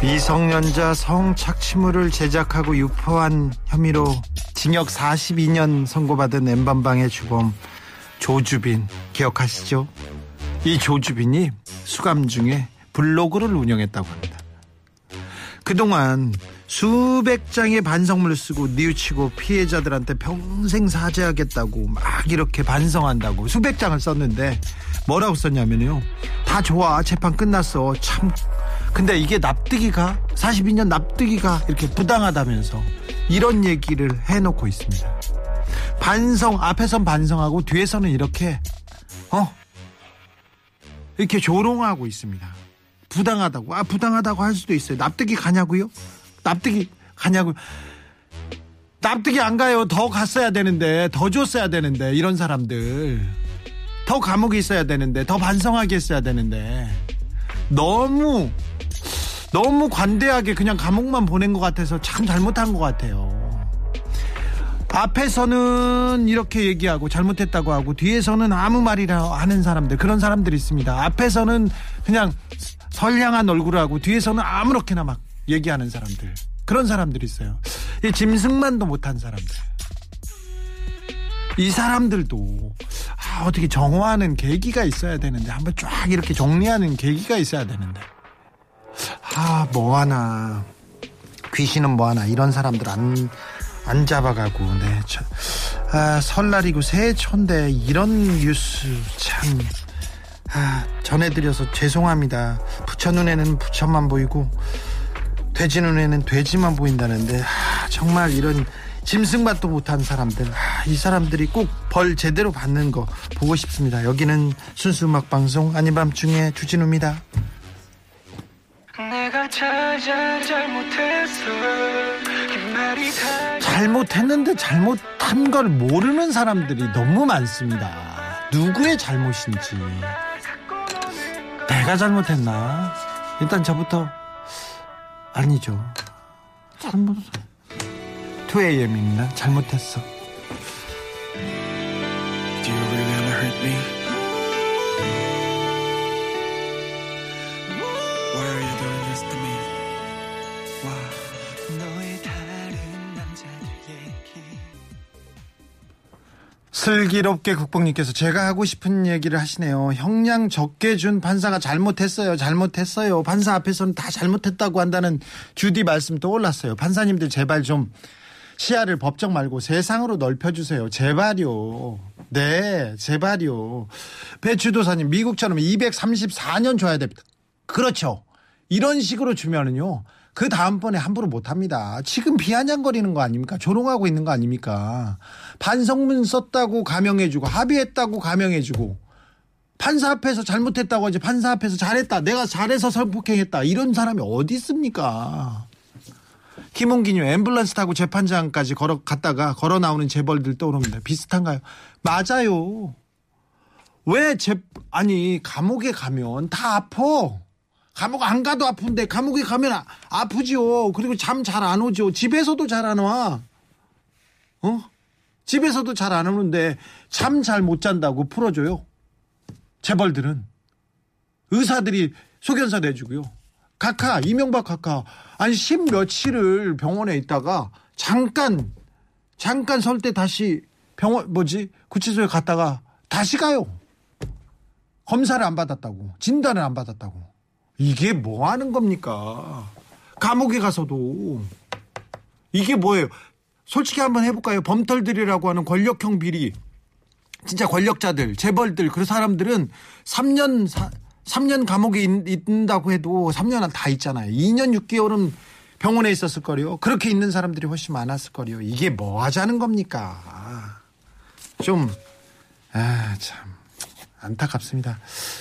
미성년자 성착취물을 제작하고 유포한 혐의로 징역 42년 선고받은 엠번방의 주범 조주빈 기억하시죠? 이 조주빈이 수감 중에 블로그를 운영했다고 합니다. 그동안 수백 장의 반성문을 쓰고 뉘우치고 피해자들한테 평생 사죄하겠다고 막 이렇게 반성한다고 수백 장을 썼는데 뭐라고 썼냐면요. 다 좋아. 재판 끝났어. 참. 근데 이게 납득이가 42년 납득이가 이렇게 부당하다면서 이런 얘기를 해놓고 있습니다. 반성 앞에선 반성하고 뒤에서는 이렇게 어 이렇게 조롱하고 있습니다. 부당하다고 아 부당하다고 할 수도 있어요. 납득이 가냐고요? 납득이 가냐고 납득이 안 가요. 더 갔어야 되는데 더 줬어야 되는데 이런 사람들 더 감옥에 있어야 되는데 더 반성하게 했어야 되는데 너무 너무 관대하게 그냥 감옥만 보낸 것 같아서 참 잘못한 것 같아요. 앞에서는 이렇게 얘기하고 잘못했다고 하고 뒤에서는 아무 말이나 하는 사람들 그런 사람들이 있습니다. 앞에서는 그냥 선량한 얼굴을 하고 뒤에서는 아무렇게나 막 얘기하는 사람들 그런 사람들이 있어요. 이 짐승만도 못한 사람들. 이 사람들도 아, 어떻게 정화하는 계기가 있어야 되는데 한번 쫙 이렇게 정리하는 계기가 있어야 되는데 아 뭐하나 귀신은 뭐하나 이런 사람들 안, 안 잡아가고 네 저, 아, 설날이고 새해 초인데 이런 뉴스 참 아, 전해드려서 죄송합니다. 부처 눈에는 부처만 보이고 돼지 눈에는 돼지만 보인다는데 아, 정말 이런 짐승맛도 못한 사람들 아, 이 사람들이 꼭 벌 제대로 받는 거 보고 싶습니다. 여기는 순수 음악 방송 아닌 밤중에 주진우입니다 잘못했는데 잘못한 걸 모르는 사람들이 너무 많습니다. 누구의 잘못인지. 내가 잘못했나? 일단 저부터 아니죠. 잘못 2AM입니다. 잘못했어. Do you really wanna hurt me? 슬기롭게 국뽕님께서 제가 하고 싶은 얘기를 하시네요. 형량 적게 준 판사가 잘못했어요. 잘못했어요. 판사 앞에서는 다 잘못했다고 한다는 주디 말씀 떠올랐어요. 판사님들 제발 좀 시야를 법정 말고 세상으로 넓혀주세요. 제발요. 네, 제발요. 배추도사님, 미국처럼 234년 줘야 됩니다. 그렇죠. 이런 식으로 주면은요. 그 다음번에 함부로 못 합니다. 지금 비아냥거리는 거 아닙니까? 조롱하고 있는 거 아닙니까? 반성문 썼다고 감형해주고, 합의했다고 감형해주고, 판사 앞에서 잘못했다고 하지, 판사 앞에서 잘했다. 내가 잘해서 성폭행했다. 이런 사람이 어디 있습니까? 김홍기님 앰뷸런스 타고 재판장까지 걸어 갔다가 걸어 나오는 재벌들 떠오릅니다. 비슷한가요? 맞아요. 왜 재, 아니, 감옥에 가면 다 아파. 감옥 안 가도 아픈데 감옥에 가면 아, 아프지요. 그리고 잠 잘 안 오죠. 집에서도 잘 안 와. 어? 집에서도 잘 안 오는데 잠 잘 못 잔다고 풀어줘요. 재벌들은 의사들이 소견서 내주고요. 카카 이명박 카카 아니 십 며칠을 병원에 있다가 잠깐 잠깐 설 때 다시 병원 뭐지 구치소에 갔다가 다시 가요. 검사를 안 받았다고 진단을 안 받았다고 이게 뭐 하는 겁니까? 감옥에 가서도 이게 뭐예요? 솔직히 한번 해볼까요? 범털들이라고 하는 권력형 비리 진짜 권력자들, 재벌들, 그 사람들은 3년, 사, 3년 감옥에 있, 있다고 해도 3년은 다 있잖아요. 2년 6개월은 병원에 있었을 거요. 그렇게 있는 사람들이 훨씬 많았을 거요. 이게 뭐 하자는 겁니까? 좀, 아, 참. 안타깝습니다.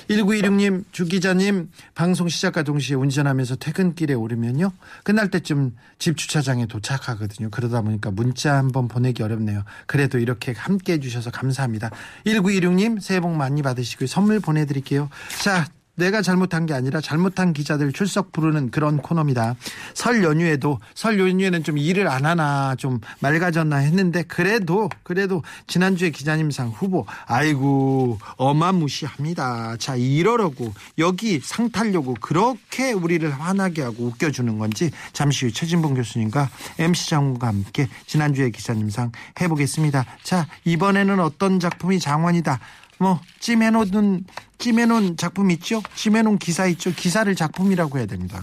1916님, 주 기자님, 방송 시작과 동시에 운전하면서 퇴근길에 오르면요. 끝날 때쯤 집 주차장에 도착하거든요. 그러다 보니까 문자 한번 보내기 어렵네요. 그래도 이렇게 함께 해주셔서 감사합니다. 1916님, 새해 복 많이 받으시고요. 선물 보내드릴게요. 자, 내가 잘못한 게 아니라 잘못한 기자들 출석 부르는 그런 코너입니다. 설 연휴에도 설 연휴에는 좀 일을 안 하나 좀 맑아졌나 했는데 그래도 그래도 지난주에 기자님상 후보 아이고 어마무시합니다. 자 이러려고 여기 상 타려고 그렇게 우리를 화나게 하고 웃겨주는 건지 잠시 후 최진봉 교수님과 MC 장군과 함께 지난주에 기자님상 해보겠습니다. 자 이번에는 어떤 작품이 장원이다. 뭐 찜해놓은 찜해놓은 작품 있죠? 찜해놓은 기사 있죠? 기사를 작품이라고 해야 됩니다.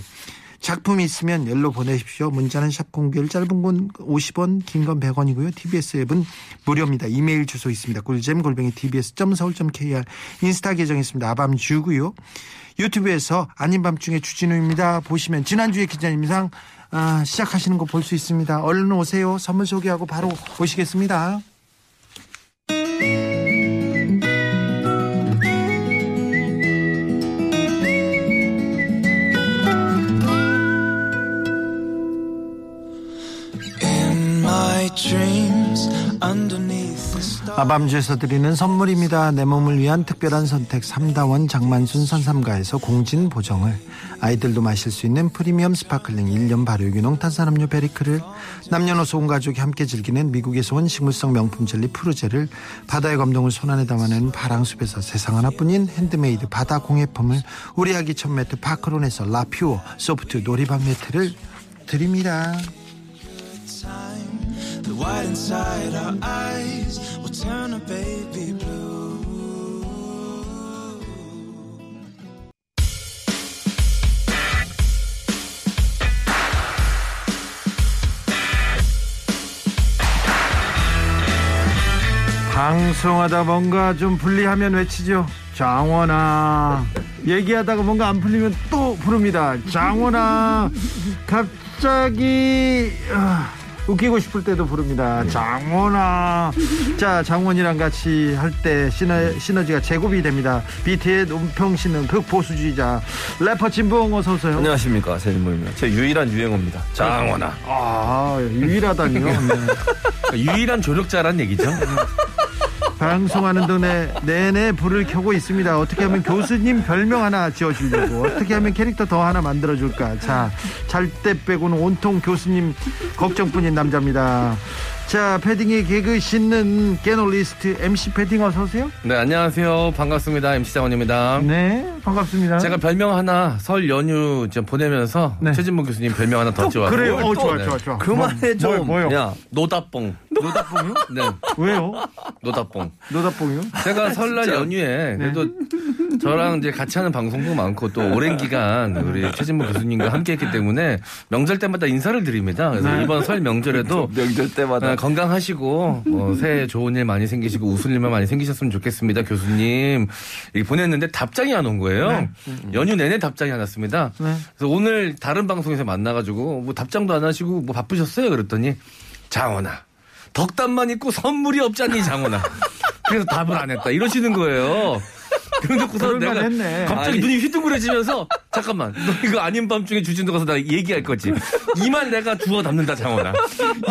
작품이 있으면 연로 보내십시오. 문자는 샵 공개를 짧은 건 50원, 긴 건 100원이고요. TBS 앱은 무료입니다. 이메일 주소 있습니다. 꿀잼 골뱅이 tbs.서울.kr 인스타 계정 있습니다. 아밤주고요. 유튜브에서 아닌 밤중에 주진우입니다. 보시면 지난주에 기자님상 아, 시작하시는 거 볼 수 있습니다. 얼른 오세요. 선물 소개하고 바로 오시겠습니다. 아밤주에서 드리는 선물입니다. 내 몸을 위한 특별한 선택 삼다원 장만순 선삼가에서 공진 보정을 아이들도 마실 수 있는 프리미엄 스파클링 1년 발효균용 탄산음료 베리크를 남녀노소 온 가족이 함께 즐기는 미국에서 온 식물성 명품 젤리 푸르제를 바다의 감동을 손안에 담아내는 바랑숲에서 세상 하나뿐인 핸드메이드 바다 공예품을 우리 아기 첫 매트 파크론에서 라퓨어 소프트 놀이방 매트를 드립니다. The white inside our eyes will turn a baby blue. 방송하다 뭔가 좀 불리하면 외치죠. 장원아. 얘기하다가 뭔가 안 풀리면 또 부릅니다. 장원아. 갑자기 아, 웃기고 싶을 때도 부릅니다. 장원아. 자, 장원이랑 같이 할 때 시너, 시너지가 제곱이 됩니다. BT의 논평 씨는 극보수주의자 래퍼 진봉 어서 오세요. 안녕하십니까 세진모입니다. 제 유일한 유행어입니다. 장원아. 아, 유일하다니요. 네. 유일한 조력자란 얘기죠. 방송하는 동네 내내 불을 켜고 있습니다. 어떻게 하면 교수님 별명 하나 지어주려고 어떻게 하면 캐릭터 더 하나 만들어줄까. 자, 잘 때 빼고는 온통 교수님 걱정뿐인 남자입니다. 자, 패딩에 개그 씻는 게놀리스트 MC 패딩 어서 오세요. 네 안녕하세요 반갑습니다 MC 장원입니다. 네, 반갑습니다. 제가 별명 하나 설 연휴 좀 보내면서 네. 최진모 교수님 별명 하나 더 지어왔어요. 그래요. 어, 좋아, 네. 좋아, 좋아. 그만해 뭐, 좀. 뭐요? 야 노다뽕. 노다뽕이요? 네 왜요? 노다뽕. 노다뽕이요? 제가 설날 연휴에 그래도 저랑 이제 같이 하는 방송도 많고 또 오랜 기간 우리 최진모 교수님과 함께했기 때문에 명절 때마다 인사를 드립니다. 그래서 이번 설 명절에도 명절 때마다 어, 건강하시고 어, 새해 좋은 일 많이 생기시고 웃을 일만 많이 생기셨으면 좋겠습니다, 교수님. 이렇게 보냈는데 답장이 안 온 거예요. 연휴 내내 답장이 안 왔습니다. 네. 그래서 오늘 다른 방송에서 만나가지고 뭐 답장도 안 하시고 뭐 바쁘셨어요? 그랬더니 장원아 덕담만 있고 선물이 없잖니 장원아. 그래서 답을 안 했다 이러시는 거예요. 그러고서 그럴 내가 만했네. 갑자기 눈이 휘둥그레지면서 잠깐만 너 이거 아닌 밤중에 주진도 가서 나 얘기할 거지 이말 내가 주워 담는다 장원아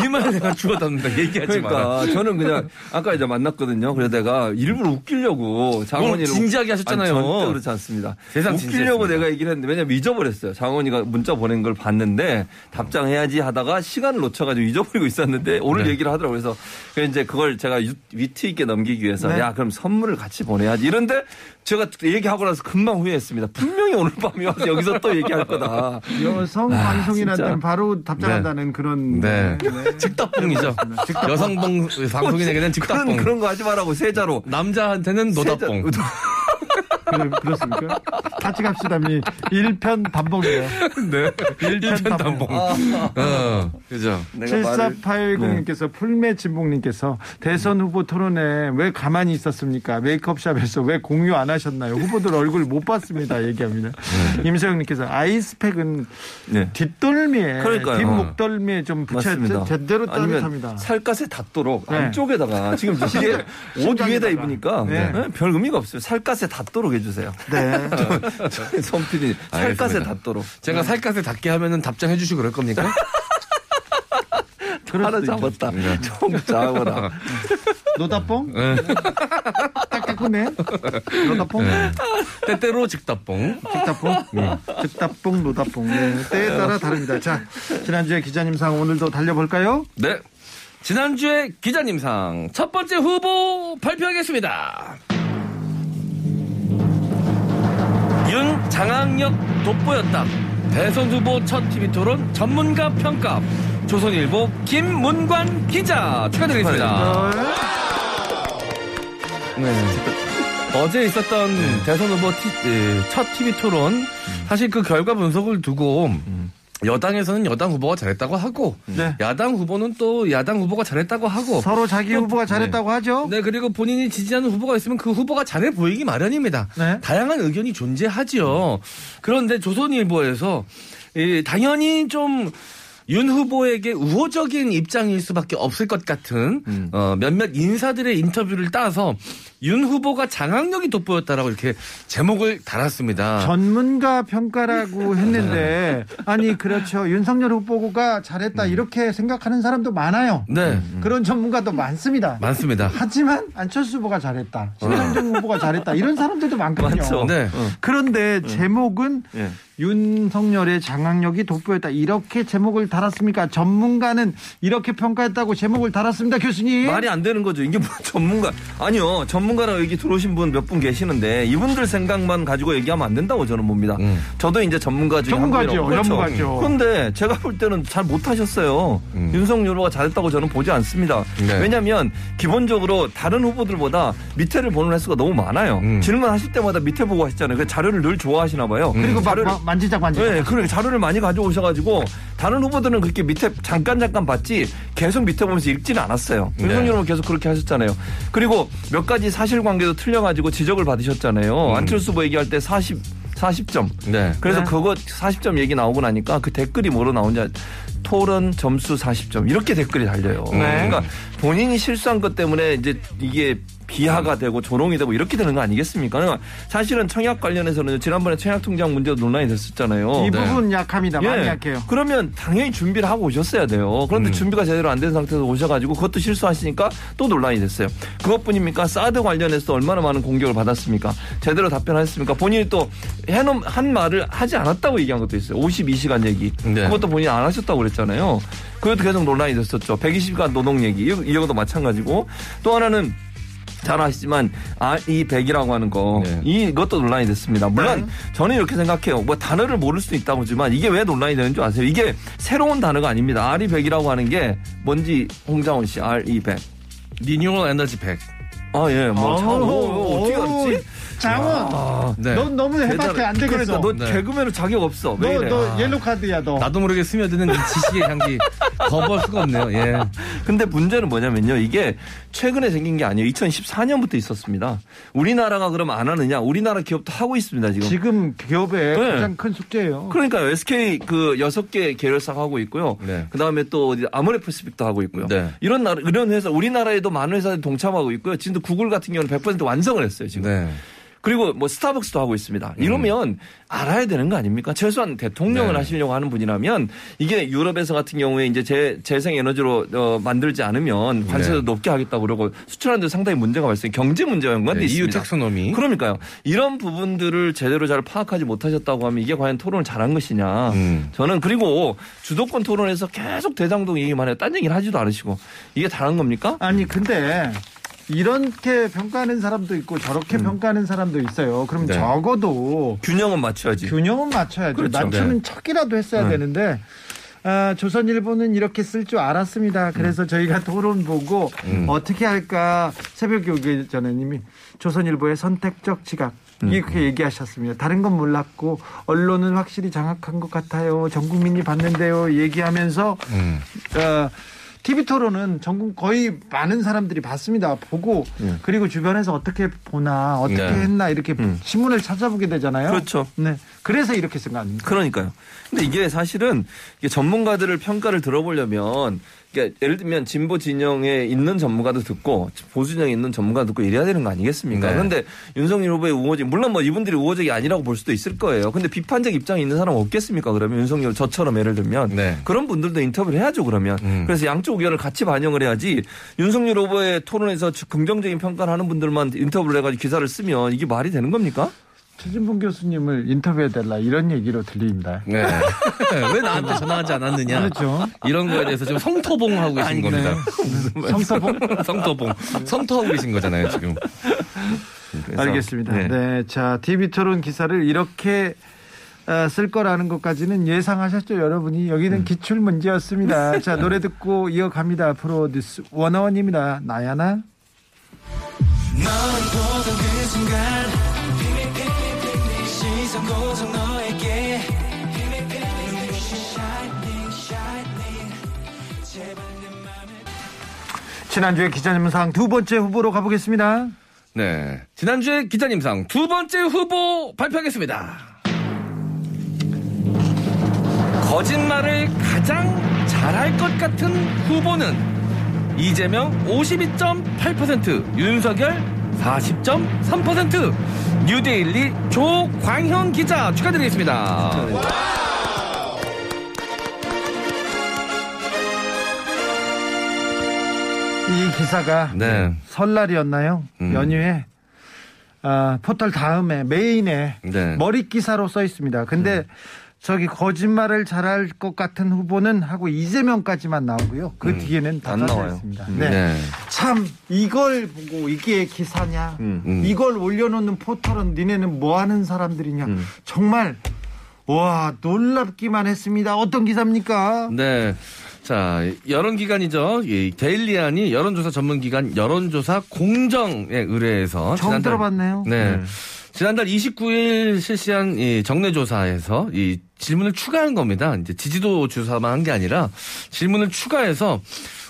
이말 내가 주워 담는다 얘기하지 마 그러니까 저는 그냥 아까 이제 만났거든요. 그래서 내가 일부러 웃기려고 장원이를 진지하게 하셨잖아요. 아니, 절대 그렇지 않습니다. 세상 웃기려고. 내가 얘기를 했는데 왜냐면 잊어버렸어요. 장원이가 문자 보낸 걸 봤는데 답장해야지 하다가 시간을 놓쳐가지고 잊어버리고 있었는데 오늘 네. 얘기를 하더라고요. 그래서 이제 그걸 제가 유- 위트 있게 넘기기 위해서 네. 야 그럼 선물을 같이 보내야지 이런데 제가 얘기하고 나서 금방 후회했습니다. 분명히 오늘 밤에 와서 여기서 또 얘기할 거다. 여성 방송인한테는 진짜. 바로 답장한다는 그런 네. 네. 즉답봉이죠 여성봉 방송인에게는 그런 즉답봉 그런 거 하지 말라고 세자로. 남자한테는 노답봉 그러, 그렇습니까? 같이 갑시다, 미. 1편 단봉이에요. 네. 1편 단봉. 어, 그죠. 내가 말을- 7480님께서 풀메 진봉님께서 대선 후보 토론에 왜 가만히 있었습니까? 메이크업샵에서 왜 공유 안 하셨나요? 후보들 얼굴 못 봤습니다. 얘기합니다. 임세영님께서 아이스팩은 네. 뒷덜미에 그러니까요. 뒷목덜미에 좀 붙여야 맞습니다. 제대로 따뜻합니다. 살갗에 닿도록 네. 안쪽에다가 지금 이게 옷. 위에다 입으니까 네. 네, 별 의미가 없어요. 살갗에 닿도록 해주세요. 네. 손필이 살갗에. 닿도록. 제가 살갗에 닿게 하면은 답장해 주시고 그럴 겁니까? 하나 잡았다. 좀 잡아라. 노다뽕? 네. 딱딱하네. 노다뽕? 때때로 직답봉. 직다뽕? 직다뽕, 노다뽕. 네. 때에 따라 다릅니다. 자, 지난주에 기자님 상 오늘도 달려볼까요? 네. 지난주에 기자님 상 첫 번째 후보 발표하겠습니다. 윤 장학력 돋보였다. 대선 후보 첫 TV 토론 전문가 평가. 조선일보 김문관 기자 축하드리겠습니다. 네. 어제 있었던 대선 후보 티- 예, 첫 TV 토론 사실 그 결과 분석을 두고 여당에서는 여당 후보가 잘했다고 하고 네. 야당 후보는 또 야당 후보가 잘했다고 하고 서로 자기 후보가 잘했다고 하죠? 네 그리고 본인이 지지하는 후보가 있으면 그 후보가 잘해 보이기 마련입니다. 네. 다양한 의견이 존재하지요. 그런데 조선일보에서 이, 당연히 좀 윤 후보에게 우호적인 입장일 수밖에 없을 것 같은 음. 어, 몇몇 인사들의 인터뷰를 따서 윤 후보가 장악력이 돋보였다라고 이렇게 제목을 달았습니다. 전문가 평가라고 했는데 아니 그렇죠 윤석열 후보가 잘했다 이렇게 생각하는 사람도 많아요. 네 그런 전문가도 많습니다. 많습니다. 하지만 안철수 후보가 잘했다. 신상정 후보가 잘했다. 이런 사람들도 많거든요. 많죠. 네. 그런데 제목은 예. 윤석열의 장악력이 돋보였다. 이렇게 제목을 달았습니까? 전문가는 이렇게 평가했다고 제목을 달았습니다. 교수님. 말이 안 되는 거죠. 이게 뭐 전문가 아니요 전문가 라고 여기 들어오신 분 몇 분 계시는데 이분들 생각만 가지고 얘기하면 안 된다고 저는 봅니다. 음. 저도 이제 전문가 중에 한 전문가죠. 그렇죠. 전문가죠. 그런데 제가 볼 때는 잘 못하셨어요. 음. 윤석열 후보가 잘했다고 저는 보지 않습니다. 네. 왜냐하면 기본적으로 다른 후보들보다 밑에를 보는 횟수가 너무 많아요. 음. 질문하실 때마다 밑에 보고 하시잖아요. 그 자료를 늘 좋아하시나 봐요. 그리고 막, 자료를 막 만지작 만지작. 네, 그러니까 자료를 많이 가져오셔가지고 다른 후보들은 그렇게 밑에 잠깐 잠깐 봤지 계속 밑에 보면서 읽지는 않았어요. 네. 윤석열 후보 계속 그렇게 하셨잖아요. 그리고 몇 가지 사 실관계도 틀려가지고 지적을 받으셨잖아요. 안철수 후보 얘기할 때 40, 40점. 네. 그래서 네. 그거 40점 얘기 나오고 나니까 그 댓글이 뭐로 알- 토론 점수 40점 이렇게 댓글이 달려요. 네. 그러니까 본인이 실수한 것 때문에 이제 이게 비하가 되고 조롱이 되고 이렇게 되는 거 아니겠습니까? 사실은 청약 관련해서는 지난번에 청약 통장 문제도 논란이 됐었잖아요. 이 네. 부분 약합니다. 많이 예. 약해요. 그러면 당연히 준비를 하고 오셨어야 돼요. 그런데 음. 준비가 제대로 안 된 상태에서 오셔가지고 그것도 실수하시니까 또 논란이 됐어요. 그것뿐입니까? 사드 관련해서 얼마나 많은 공격을 받았습니까? 제대로 답변하셨습니까? 본인이 또 해놓은 한 말을 하지 않았다고 얘기한 것도 있어요. 52시간 얘기. 네. 그것도 본인이 안 하셨다고 그랬잖아요. 그것도 계속 논란이 됐었죠. 120시간 노동 얘기. 이- 이 것도 마찬가지고 또 하나는 잘 아시지만 아, 이 100이라고 하는 거 네. 이것도 논란이 됐습니다. 물론 저는 이렇게 생각해요. 뭐 단어를 모를 수도 있다고 하지만 이게 왜 논란이 되는 줄 아세요? 이게 새로운 단어가 아닙니다. RE 100이라고 하는 게 뭔지 홍장원 씨 RE 100. renewable energy 100. 아 예, 뭐 참, 어우, 장원. 네. 넌 너무 해박해 안 되겠어. 그러니까 너 네. 개그맨으로 자격 없어. 왜 너, 이래? 너 아. 옐로 카드야 너. 나도 모르게 스며드는 이 지식의 향기 거부할 수가 없네요. 예. 근데 문제는 뭐냐면요. 이게 최근에 생긴 게 아니에요. 2014년부터 있었습니다. 우리나라가 그럼 안 하느냐? 우리나라 기업도 하고 있습니다, 지금. 지금 기업의 네. 가장 큰 숙제예요. 그러니까요. SK 그 여섯 개 계열사가 하고 있고요. 네. 그 다음에 또 어디 아모레퍼시픽도 하고 있고요. 네. 이런 나라, 이런 회사 우리나라에도 많은 회사들이 동참하고 있고요. 지금 구글 같은 경우는 100% 완성을 했어요 지금. 네. 그리고 뭐 스타벅스도 하고 있습니다. 이러면 알아야 되는 거 아닙니까? 최소한 대통령을 네. 하시려고 하는 분이라면 이게 유럽에서 같은 경우에 이제 재, 재생 에너지로 어, 만들지 않으면 관세도 네. 높게 하겠다고 그러고 수출하는데 상당히 문제가 발생. 경제 문제와 연관돼 네, EU 있습니다. 텍소노미. 그러니까요. 이런 부분들을 제대로 잘 파악하지 못하셨다고 하면 이게 과연 토론을 잘한 것이냐. 음. 저는 그리고 주도권 토론에서 계속 대장동 얘기만 해요. 딴 얘기를 하지도 않으시고 이게 잘한 겁니까? 아니 근데 이렇게 평가하는 사람도 있고 저렇게 평가하는 사람도 있어요. 그럼 음. 네. 적어도 균형은 맞춰야지. 균형은 맞춰야죠. 그렇죠. 맞추는 네. 척이라도 했어야 네. 되는데 아, 조선일보는 이렇게 쓸 줄 알았습니다. 그래서 저희가 토론 보고 음. 어떻게 할까 새벽 교기 전에님이 조선일보의 선택적 지각 이렇게 얘기하셨습니다. 다른 건 몰랐고 언론은 확실히 장악한 것 같아요. 전 국민이 봤는데요. 얘기하면서 음. 어, TV 토론은 전국 거의 많은 사람들이 봤습니다. 보고 그리고 주변에서 어떻게 보나 어떻게 네. 했나 이렇게 음. 신문을 찾아보게 되잖아요. 그렇죠. 네. 그래서 이렇게 쓴 거 아닙니까? 그러니까요. 근데 이게 사실은 이게 전문가들을 평가를 들어보려면 그러니까 예를 들면 진보 진영에 있는 전문가도 듣고 보수 진영에 있는 전문가도 듣고 이래야 되는 거 아니겠습니까? 네. 그런데 윤석열 후보의 우호적 물론 뭐 이분들이 우호적이 아니라고 볼 수도 있을 거예요. 근데 비판적 입장에 있는 사람 없겠습니까? 그러면 윤석열 저처럼 예를 들면 네. 그런 분들도 인터뷰를 해야죠. 그러면 음. 그래서 양쪽 의견을 같이 반영을 해야지 윤석열 후보의 토론에서 긍정적인 평가를 하는 분들만 인터뷰를 해가지고 기사를 쓰면 이게 말이 되는 겁니까? 최진봉 교수님을 인터뷰해달라 이런 얘기로 들립니다. 네. 왜 나한테 전화하지 않았느냐. 그렇죠. 이런 거에 대해서 지금 성토봉하고 계신 겁니다. 성서봉? 성토봉. 성토하고 계신 거잖아요, 지금. 그래서, 알겠습니다. 네. 네. 자, TV 토론 기사를 이렇게 어, 쓸 거라는 것까지는 예상하셨죠, 여러분이. 여기는 음. 기출 문제였습니다. 자, 노래 듣고 이어갑니다. 프로듀스 원어원입니다. 나야나. 고정 너에게 지난주에 기자님상 두 번째 후보로 가보겠습니다. 네. 지난주에 기자님상 두 번째 후보 발표하겠습니다. 거짓말을 가장 잘할 것 같은 후보는 이재명 52.8%, 윤석열 40.3%, 뉴데일리 조광현 기자 축하드리겠습니다. 이 기사가 네. 설날이었나요? 음. 연휴에 아, 포털 다음에 메인에 네. 머리 기사로 써 있습니다. 근데 저기 거짓말을 잘할 것 같은 후보는 하고 이재명까지만 나오고요. 그 뒤에는 다 나와요. 있습니다. 음. 네. 네. 참 이걸 보고 이게 기사냐? 음. 음. 이걸 올려놓는 포털은 니네는 뭐 하는 사람들이냐? 음. 정말 와 놀랍기만 했습니다. 어떤 기사입니까? 네. 자, 여론기관이죠. 이 데일리안이 여론조사 전문기관 여론조사 공정에 의뢰해서. 처음 지난달- 들어봤네요. 네. 지난달 29일 실시한 이 정례조사에서 이 질문을 추가한 겁니다. 이제 지지도 조사만 한 게 아니라 질문을 추가해서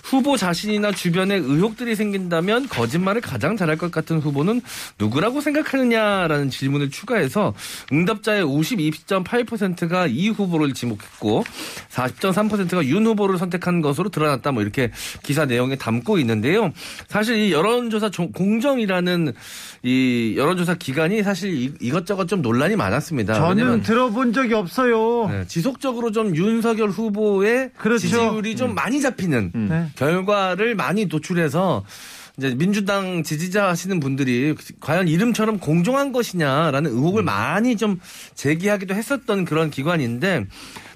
후보 자신이나 주변에 의혹들이 생긴다면 거짓말을 가장 잘할 것 같은 후보는 누구라고 생각하느냐라는 질문을 추가해서 응답자의 52.8%가 이 후보를 지목했고 40.3%가 윤 후보를 선택한 것으로 드러났다 뭐 이렇게 기사 내용에 담고 있는데요. 사실 이 여론조사 조- 공정이라는 이 여론조사 기간이 사실 이- 이것저것 좀 논란이 많았습니다. 저는 들어본 적이 없어요. 네, 지속적으로 좀 윤석열 후보의 그렇죠. 지지율이 좀 많이 잡히는 네. 결과를 많이 노출해서 이제 민주당 지지자 하시는 분들이 과연 이름처럼 공정한 것이냐라는 의혹을 음. 많이 좀 제기하기도 했었던 그런 기관인데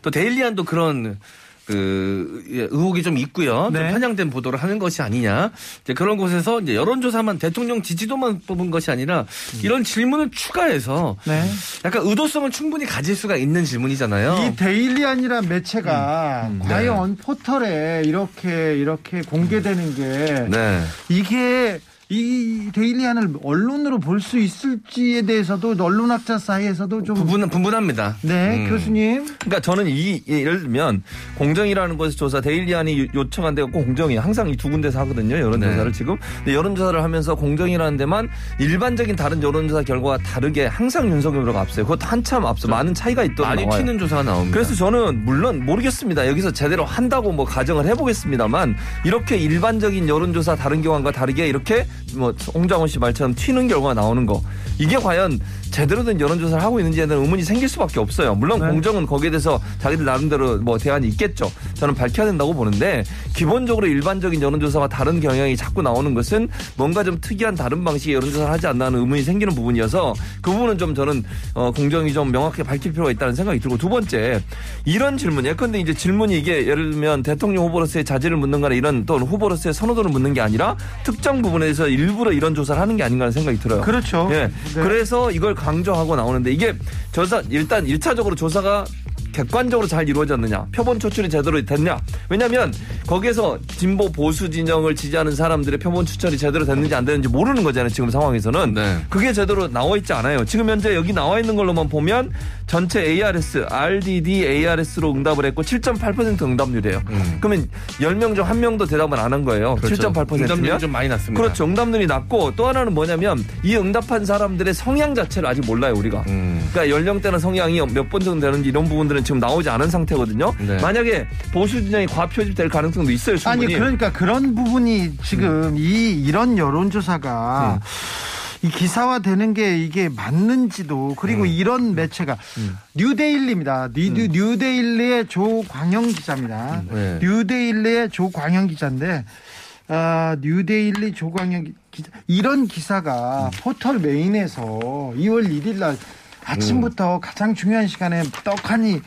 또 데일리안도 그런 그 예, 의혹이 좀 있고요. 네. 좀 편향된 보도를 하는 것이 아니냐. 이제 그런 곳에서 이제 여론조사만 대통령 지지도만 뽑은 것이 아니라 이런 질문을 추가해서 네. 약간 의도성을 충분히 가질 수가 있는 질문이잖아요. 이 데일리안이란 매체가 음, 과연 포털에 이렇게 이렇게 공개되는 게 네. 이게 이 데일리안을 언론으로 볼 수 있을지에 대해서도 언론학자 사이에서도 좀 분분, 분분합니다. 네, 음. 교수님. 그러니까 저는 이 예, 예를 들면 공정이라는 것을 조사 데일리안이 요- 요청한 데가 꼭 공정이 항상 이 두 군데서 하거든요 여론조사를 네. 지금 근데 여론조사를 하면서 공정이라는 데만 일반적인 다른 여론조사 결과와 다르게 항상 윤석열 후보가 앞서요 그것도 한참 앞서 많은 차이가 있더라고요 많이 튀는 조사가 나옵니다. 그래서 저는 물론 모르겠습니다. 여기서 제대로 한다고 뭐 가정을 해보겠습니다만 이렇게 일반적인 여론조사 다른 기관과 다르게 이렇게 뭐 홍장원 씨 말처럼 튀는 결과가 나오는 거. 이게 과연 제대로 된 여론조사를 하고 있는지에 대한 의문이 생길 수밖에 없어요. 물론 네. 공정은 거기에 대해서 자기들 나름대로 뭐 대안이 있겠죠. 저는 밝혀야 된다고 보는데 기본적으로 일반적인 여론조사와 다른 경향이 자꾸 나오는 것은 뭔가 좀 특이한 다른 방식의 여론조사를 하지 않나 하는 의문이 생기는 부분이어서 그 부분은 좀 저는 어, 공정이 좀 명확하게 밝힐 필요가 있다는 생각이 들고 두 번째 이런 질문 예컨대 이제 질문이 이게 예를 들면 대통령 후보로서의 자질을 묻는 거나 이런 또는 후보로서의 선호도를 묻는 게 아니라 특정 부분에서 일부러 이런 조사를 하는 게 아닌가 하는 생각이 들어요. 그렇죠. 예. 네. 그래서 이걸 강조하고 나오는데 이게 조사 일단 일차적으로 조사가 객관적으로 잘 이루어졌느냐, 표본 추출이 제대로 됐냐. 왜냐하면 거기에서 진보 보수 진영을 지지하는 사람들의 표본 추출이 제대로 됐는지 안 됐는지 모르는 거잖아요. 지금 상황에서는 네. 그게 제대로 나와 있지 않아요. 지금 현재 여기 나와 있는 걸로만 보면 전체 ARS, RDD, ARS로 응답을 했고 7.8% 응답률이에요. 그러면 10명 중한 명도 대답을 안 한 거예요. 음. 그렇죠. 7.8%면 응답률이 좀 많이 났습니다. 그렇죠. 응답률이 낮고 또 하나는 뭐냐면 이 응답한 사람들의 성향 자체를 아직 몰라요, 우리가. 음. 그러니까 연령대나 성향이 몇 번 정도 되는지 이런 부분들은 지금 나오지 않은 상태거든요. 네. 만약에 보수 진영이 과표집될 가능성도 있어요, 충분히. 아니 그러니까 그런 부분이 지금 이 이런 여론조사가 이 기사화되는 게 이게 맞는지도 그리고 이런 매체가 뉴데일리입니다. 뉴, 뉴데일리의 조광영 기자입니다. 네. 뉴데일리의 조광영 기자인데 아, 뉴데일리 조광영 기- 기자 이런 기사가 포털 메인에서 2월 1일 날 아침부터 가장 중요한 시간에 떡하니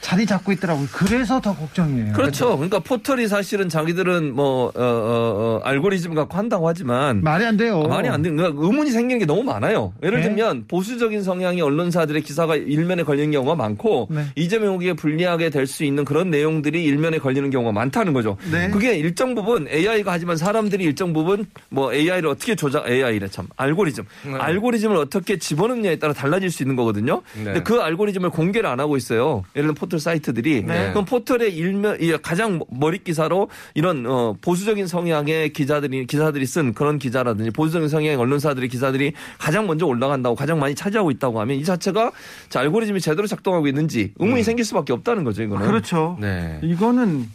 자리 잡고 있더라고요. 그래서 더 걱정이에요. 그렇죠. 그러니까 포털이 사실은 자기들은 뭐, 어, 어, 어, 알고리즘 갖고 한다고 하지만. 말이 안 돼요. 아, 말이 안 되는 그러니까 의문이 생기는 게 너무 많아요. 예를 네. 들면 보수적인 성향의 언론사들의 기사가 일면에 걸리는 경우가 많고 네. 이재명 후보에게 불리하게 될 수 있는 그런 내용들이 일면에 걸리는 경우가 많다는 거죠. 네. 그게 일정 부분 AI가 하지만 사람들이 일정 부분 뭐 AI를 어떻게 조작 AI래 참 알고리즘 네. 알고리즘을 어떻게 집어넣느냐에 따라 달라질 수 있는 거거든요. 네. 근데 그 알고리즘을 공개를 안 하고 있어요. 예를 들면 포털 사이트들이 네. 그럼 포털의 일면 이 가장 머릿 기사로 이런 어, 보수적인 성향의 기자들이 기사들이 쓴 그런 기자라든지 보수적인 성향의 언론사들의 기사들이 가장 먼저 올라간다고 가장 많이 차지하고 있다고 하면 이 자체가 자, 알고리즘이 제대로 작동하고 있는지 의문이 생길 수밖에 없다는 거죠 이거는. 그렇죠. 네. 이거는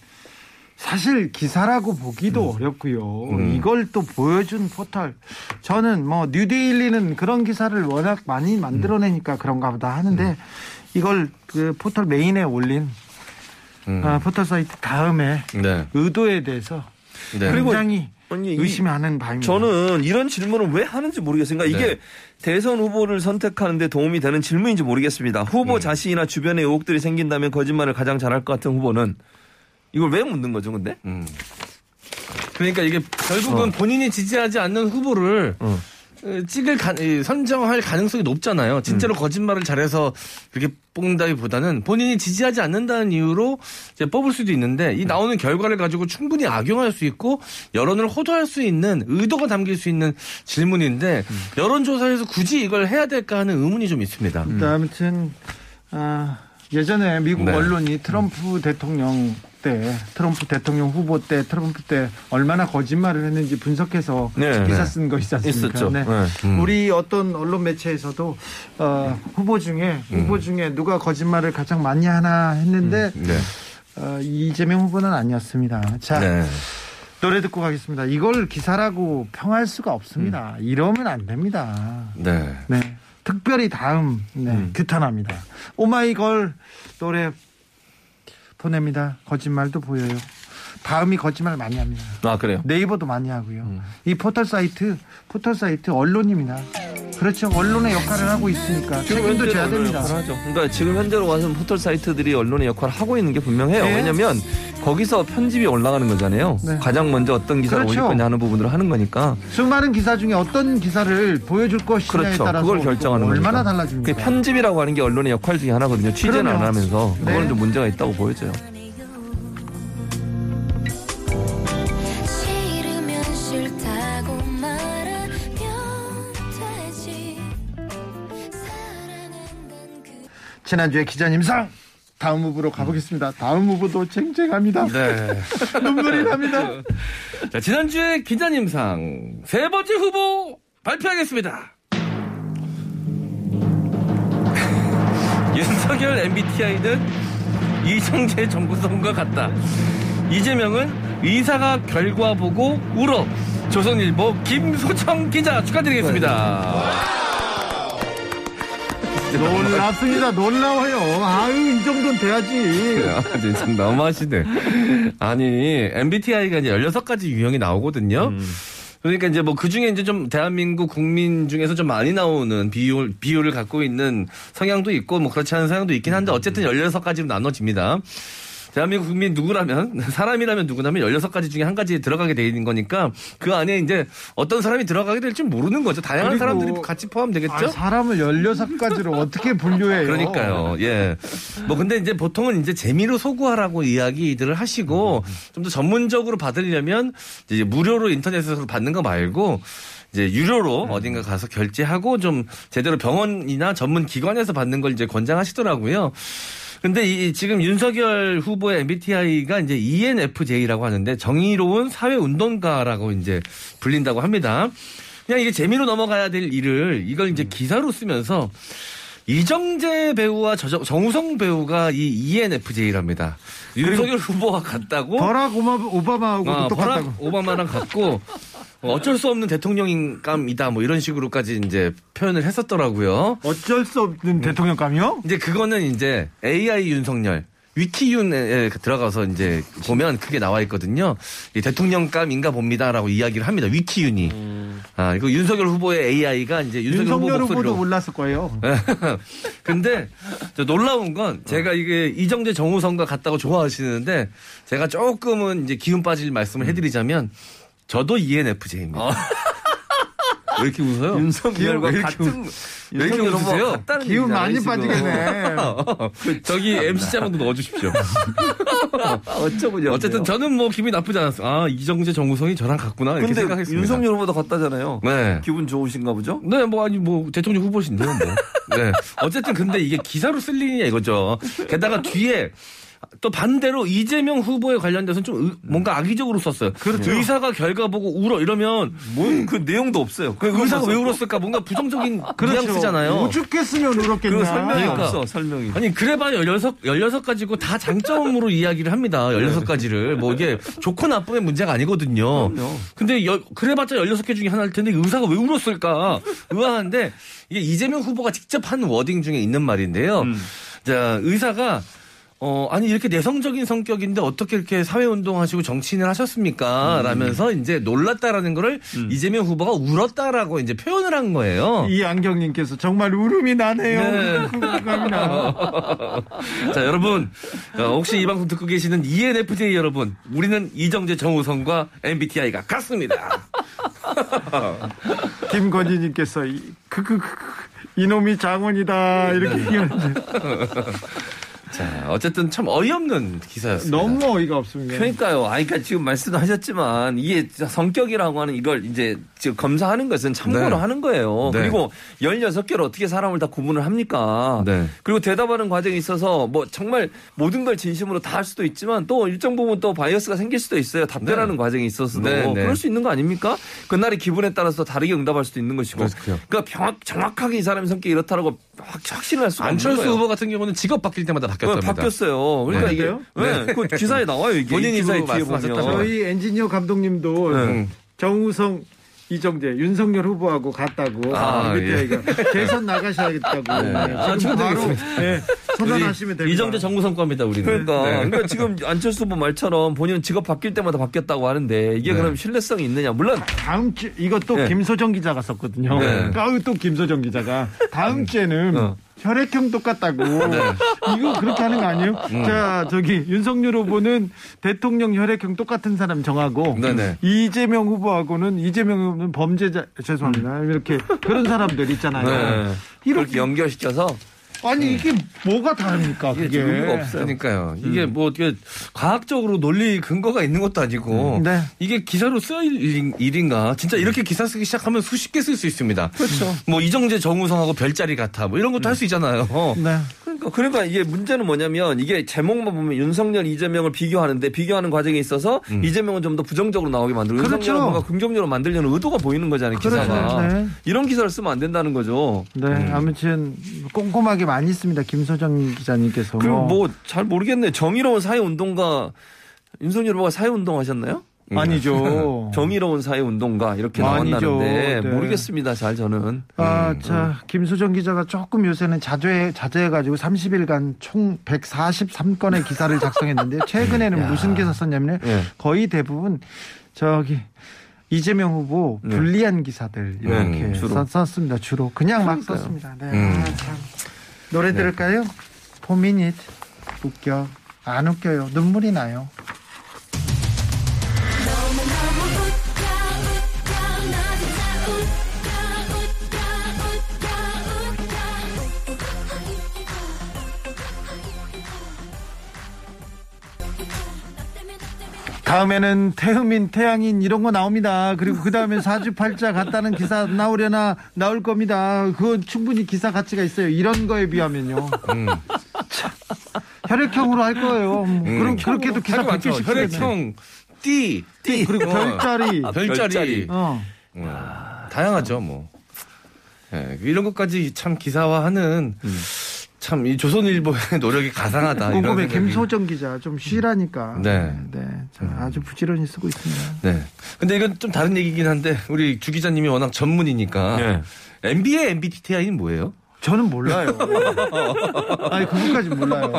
사실 기사라고 보기도 어렵고요. 음. 이걸 또 보여준 포털. 저는 뭐 뉴데일리는 그런 기사를 워낙 많이 만들어내니까 그런가 보다 하는데 이걸 그 포털 메인에 올린 음. 아, 포털 사이트 다음에 네. 의도에 대해서 네. 굉장히 아니, 이- 의심하는 바입니다. 저는 이런 질문을 왜 하는지 모르겠어요. 그러니까 네. 이게 대선 후보를 선택하는데 도움이 되는 질문인지 모르겠습니다. 후보 자신이나 주변에 의혹들이 생긴다면 거짓말을 가장 잘할 것 같은 후보는 이걸 왜 묻는 거죠, 근데? 음. 그러니까 이게 결국은 본인이 지지하지 않는 후보를 어. 어, 찍을 가, 이, 선정할 가능성이 높잖아요. 진짜로 거짓말을 잘해서 이렇게 뽑는다기보다는 본인이 지지하지 않는다는 이유로 이제 뽑을 수도 있는데 이 나오는 결과를 가지고 충분히 악용할 수 있고 여론을 호도할 수 있는 의도가 담길 수 있는 질문인데 여론조사에서 굳이 이걸 해야 될까 하는 의문이 좀 있습니다. 일단 아무튼 아, 예전에 미국 네. 언론이 트럼프 대통령 때 트럼프 대통령 후보 때 트럼프 때 얼마나 거짓말을 했는지 분석해서 네, 기사 네. 쓴거 있지 않습니까? 있었죠. 네. 네. 음. 우리 어떤 언론 매체에서도 어, 후보 중에 음. 후보 중에 누가 거짓말을 가장 많이 하나 했는데 네. 어, 이재명 후보는 아니었습니다. 자 네. 노래 듣고 가겠습니다. 이걸 기사라고 평할 수가 없습니다. 음. 이러면 안 됩니다. 네. 네. 특별히 다음 네, 음. 규탄합니다. 오마이걸 노래 보냅니다. 거짓말도 보여요. 다음이 거짓말 많이 합니다. 아, 그래요? 네이버도 많이 하고요. 음. 이 포털 사이트 포털 사이트 언론입니다. 그렇죠. 언론의 역할을 하고 있으니까 책임도 져야 됩니다. 그러니까 지금 현재로 와서는 포털 사이트들이 언론의 역할을 하고 있는 게 분명해요. 네. 왜냐면 거기서 편집이 올라가는 거잖아요. 네. 가장 먼저 어떤 기사를 그렇죠. 올릴 거냐 하는 부분들을 하는 거니까. 수많은 기사 중에 어떤 기사를 보여줄 것이냐에 그렇죠. 따라서 그걸 결정하는 거니까. 얼마나 달라집니까? 편집이라고 하는 게 언론의 역할 중에 하나거든요. 취재는 그럼요. 안 하면서 네. 그거는 좀 문제가 있다고 보여져요. 지난주에 기자님상 다음 후보로 가보겠습니다. 다음 후보도 쟁쟁합니다. 네. 눈물이 납니다. 자, 지난주에 기자님상 세 번째 후보 발표하겠습니다. 윤석열 MBTI는 이정재 정구성과 같다. 이재명은 의사가 결과 보고 울어. 조선일보 김소청 기자 축하드리겠습니다. 놀랍습니다. 놀라워요. 아유, 이 정도는 돼야지. 아, 네, 참 너무하시네. 아니, MBTI가 이제 16가지 유형이 나오거든요. 그러니까 이제 뭐 그 중에 이제 좀 대한민국 국민 중에서 좀 많이 나오는 비율, 비율을 갖고 있는 성향도 있고 뭐 그렇지 않은 성향도 있긴 한데 어쨌든 16가지로 나눠집니다. 대한민국 국민 누구라면 사람이라면 누구라면 16가지 중에 한 가지에 들어가게 돼 있는 거니까 그 안에 이제 어떤 사람이 들어가게 될지 모르는 거죠. 다양한 사람들이 같이 포함되겠죠. 아, 사람을 16가지로 어떻게 분류해요? 그러니까요. 예. 뭐 근데 이제 보통은 이제 재미로 소구하라고 이야기들을 하시고 좀 더 전문적으로 받으려면 이제 무료로 인터넷에서 받는 거 말고 이제 유료로 어딘가 가서 결제하고 좀 제대로 병원이나 전문 기관에서 받는 걸 이제 권장하시더라고요. 근데 이 지금 윤석열 후보의 MBTI가 이제 ENFJ라고 하는데 정의로운 사회 운동가라고 이제 불린다고 합니다. 그냥 이게 재미로 넘어가야 될 일을 이걸 이제 기사로 쓰면서 이정재 배우와 저- 정우성 배우가 이 ENFJ랍니다. 윤석열 후보와 같다고 버락 오마- 오바마하고 아, 똑같다고. 버락 오바마랑 같고 어쩔 수 없는 대통령감이다 뭐 이런 식으로까지 이제 표현을 했었더라고요. 어쩔 수 없는 대통령감이요? 이제 그거는 이제 AI 윤석열 위키윤에 들어가서 이제 보면 크게 나와 있거든요. 이 대통령감인가 봅니다라고 이야기를 합니다. 위키윤이. 아 이거 윤석열 후보의 AI가 이제 윤석열, 윤석열 후보 목소리로. 몰랐을 거예요. 근데 저 놀라운 건 제가 이게 이정재 정우성과 같다고 좋아하시는데 제가 조금은 이제 기운 빠질 말씀을 해드리자면 저도 ENFJ입니다. 왜 이렇게 웃어요? 윤석열과 왜 이렇게 같은 왜 이렇게 후보와 웃으세요? 기운 많이 지금. 빠지겠네. 저기 MC 한번 넣어주십시오. 어쩌군요. 어쨌든 저는 뭐 기분이 나쁘지 않았어요. 아 이정재 정우성이 저랑 같구나 이렇게 근데 생각했습니다. 윤석열 후보도 같다잖아요. 네. 기분 좋으신가 보죠? 네, 뭐, 아니, 뭐, 대통령 후보신데요, 뭐. 네. 어쨌든 근데 이게 기사로 쓸 일이냐 이거죠. 게다가 뒤에 또 반대로 이재명 후보에 관련돼서는 좀 의- 뭔가 악의적으로 썼어요. 의사가 결과 보고 울어 이러면 뭐그 내용도 없어요. 그 의사가 왜 울었을까? 뭔가 부정적인 뉘앙스잖아요. 오죽했으면 울었겠나. 그 설명이 그러니까. 없어. 설명이. 아니 그래봐야 16, 16가지고 다 장점으로 이야기를 합니다. 16가지를. 뭐 이게 좋고 나쁨의 문제가 아니거든요. 그럼요. 근데 여- 그래봤자 16개 중에 하나일 텐데 의사가 왜 울었을까 의아한데 이게 이재명 후보가 직접 한 워딩 중에 있는 말인데요. 자, 의사가 어, 아니, 이렇게 내성적인 성격인데 어떻게 이렇게 사회운동하시고 정치인을 하셨습니까? 라면서 이제 놀랐다라는 거를 이재명 후보가 울었다라고 이제 표현을 한 거예요. 이 안경님께서 정말 울음이 나네요. 네. 나. 자, 여러분. 어, 혹시 이 방송 듣고 계시는 ENFJ 여러분. 우리는 이정재 정우성과 MBTI가 같습니다. 김건희님께서 이- 그, 이놈이 장원이다 이렇게 얘기하는데 자, 어쨌든 참 어이없는 기사였습니다. 너무 어이가 없습니다. 그러니까요. 아, 그러니까 지금 말씀하셨지만 이게 성격이라고 하는 이걸 이제 지금 검사하는 것은 참고로 네. 하는 거예요. 네. 그리고 16개를 어떻게 사람을 다 구분을 합니까? 네. 그리고 대답하는 과정에 있어서 뭐 정말 모든 걸 진심으로 다 할 수도 있지만 또 일정 부분 또 바이어스가 생길 수도 있어요. 답변하는 네. 과정에 있어서도. 네, 네. 그럴 수 있는 거 아닙니까? 그날의 기분에 따라서 다르게 응답할 수도 있는 것이고. 그렇죠. 그러니까 정확하게 이 사람의 성격이 이렇다라고 확, 확신을 할 수가 없는 안철수 거예요. 후보 같은 경우는 직업 바뀔 때마다 네, 바뀌었답니다. 바뀌었어요. 그러니까 네. 이게 그래요? 네. 그 기사에 나와요 이게 본인 이 기사에 뒤에. 보면. 저희 엔지니어 감독님도 네. 정우성 이정재 윤석열 후보하고 같다고 아, MBTI가 대선 나가셔야겠다고 네. 아, 지금 바로. 네, 선언하시면 됩니다. 이정재 정무성 겁니다, 우리는. 그러니까, 네. 그러니까 지금 안철수 후보 말처럼 본인은 직업 바뀔 때마다 바뀌었다고 하는데 이게 네. 그럼 신뢰성이 있느냐? 물론 다음 주 이것도 네. 김소정 기자가 썼거든요. 네. 아우 또 김소정 기자가 다음 주에는 어. 혈액형 똑같다고 이거 그렇게 하는 거 아니에요? 음. 자 저기 윤석열 후보는 대통령 혈액형 똑같은 사람 정하고 네네. 이재명 후보하고는 이재명 후보는 범죄자 죄송합니다 이렇게 그런 사람들 있잖아요. 네. 이렇게 연결시켜서 아니 이게 뭐가 다릅니까? 이게 그게 의미가 없어요. 그러니까요. 이게 뭐 어떻게 과학적으로 논리 근거가 있는 것도 아니고 음, 네. 이게 기사로 쓰일 일- 일인가? 진짜 이렇게 기사 쓰기 시작하면 수십 개 쓸 수 있습니다. 그렇죠. 뭐 이정재 정우성하고 별자리 같아 뭐 이런 것도 할수 있잖아요. 네. 그러니까 그러니까 이게 문제는 뭐냐면 이게 제목만 보면 윤석열 이재명을 비교하는데 비교하는 과정에 있어서 이재명은 좀 더 부정적으로 나오게 만들고 그렇죠. 윤석열은 뭔가 긍정적으로 만들려는 의도가 보이는 거잖아요 기사가 그렇죠. 네. 이런 기사를 쓰면 안 된다는 거죠. 네, 아무튼 꼼꼼하게 많이 있습니다. 김소정 기자님께서. 그리고 뭐 잘 모르겠네요. 정의로운 사회 운동가 윤석열 후보가 사회 운동 하셨나요? 아니죠. 정의로운 사회 운동가 이렇게 아니죠. 나왔나는데 네. 모르겠습니다. 잘 저는. 아, 자, 김수정 기자가 조금 요새는 자제해, 자제해 가지고 30일간 총 143건의 기사를 작성했는데, 최근에는 무슨 기사 썼냐면, 예. 거의 대부분, 저기, 이재명 후보 네. 불리한 기사들, 이렇게 음, 주로. 썼, 썼습니다. 주로. 그냥 막 그러니까요. 썼습니다. 네. 음. 아, 참. 노래 들을까요? 포미닛. 웃겨. 안 웃겨요. 눈물이 나요. 다음에는 태음인, 태양인 이런 거 나옵니다. 그리고 그 다음에 사주팔자 같다는 기사 나오려나 나올 겁니다. 그건 충분히 기사 가치가 있어요. 이런 거에 비하면요. 음. 참, 혈액형으로 할 거예요. 그럼 그렇게도 기사 많죠. 100개씩 혈액형, 띠, 띠 그리고 어. 별자리. 아, 별자리. 별자리. 어. 음, 다양하죠, 뭐. 예, 이런 것까지 참 기사화하는 참 이 조선일보의 노력이 가상하다. 궁금해. 김소정 기자 좀 쉬라니까. 네. 네. 참 아주 부지런히 쓰고 있습니다. 네. 근데 이건 좀 다른 얘기긴 한데 우리 주 기자님이 워낙 전문이니까 네. MBA, MBTI는 뭐예요? 저는 몰라요. 아니 그것까지 몰라요.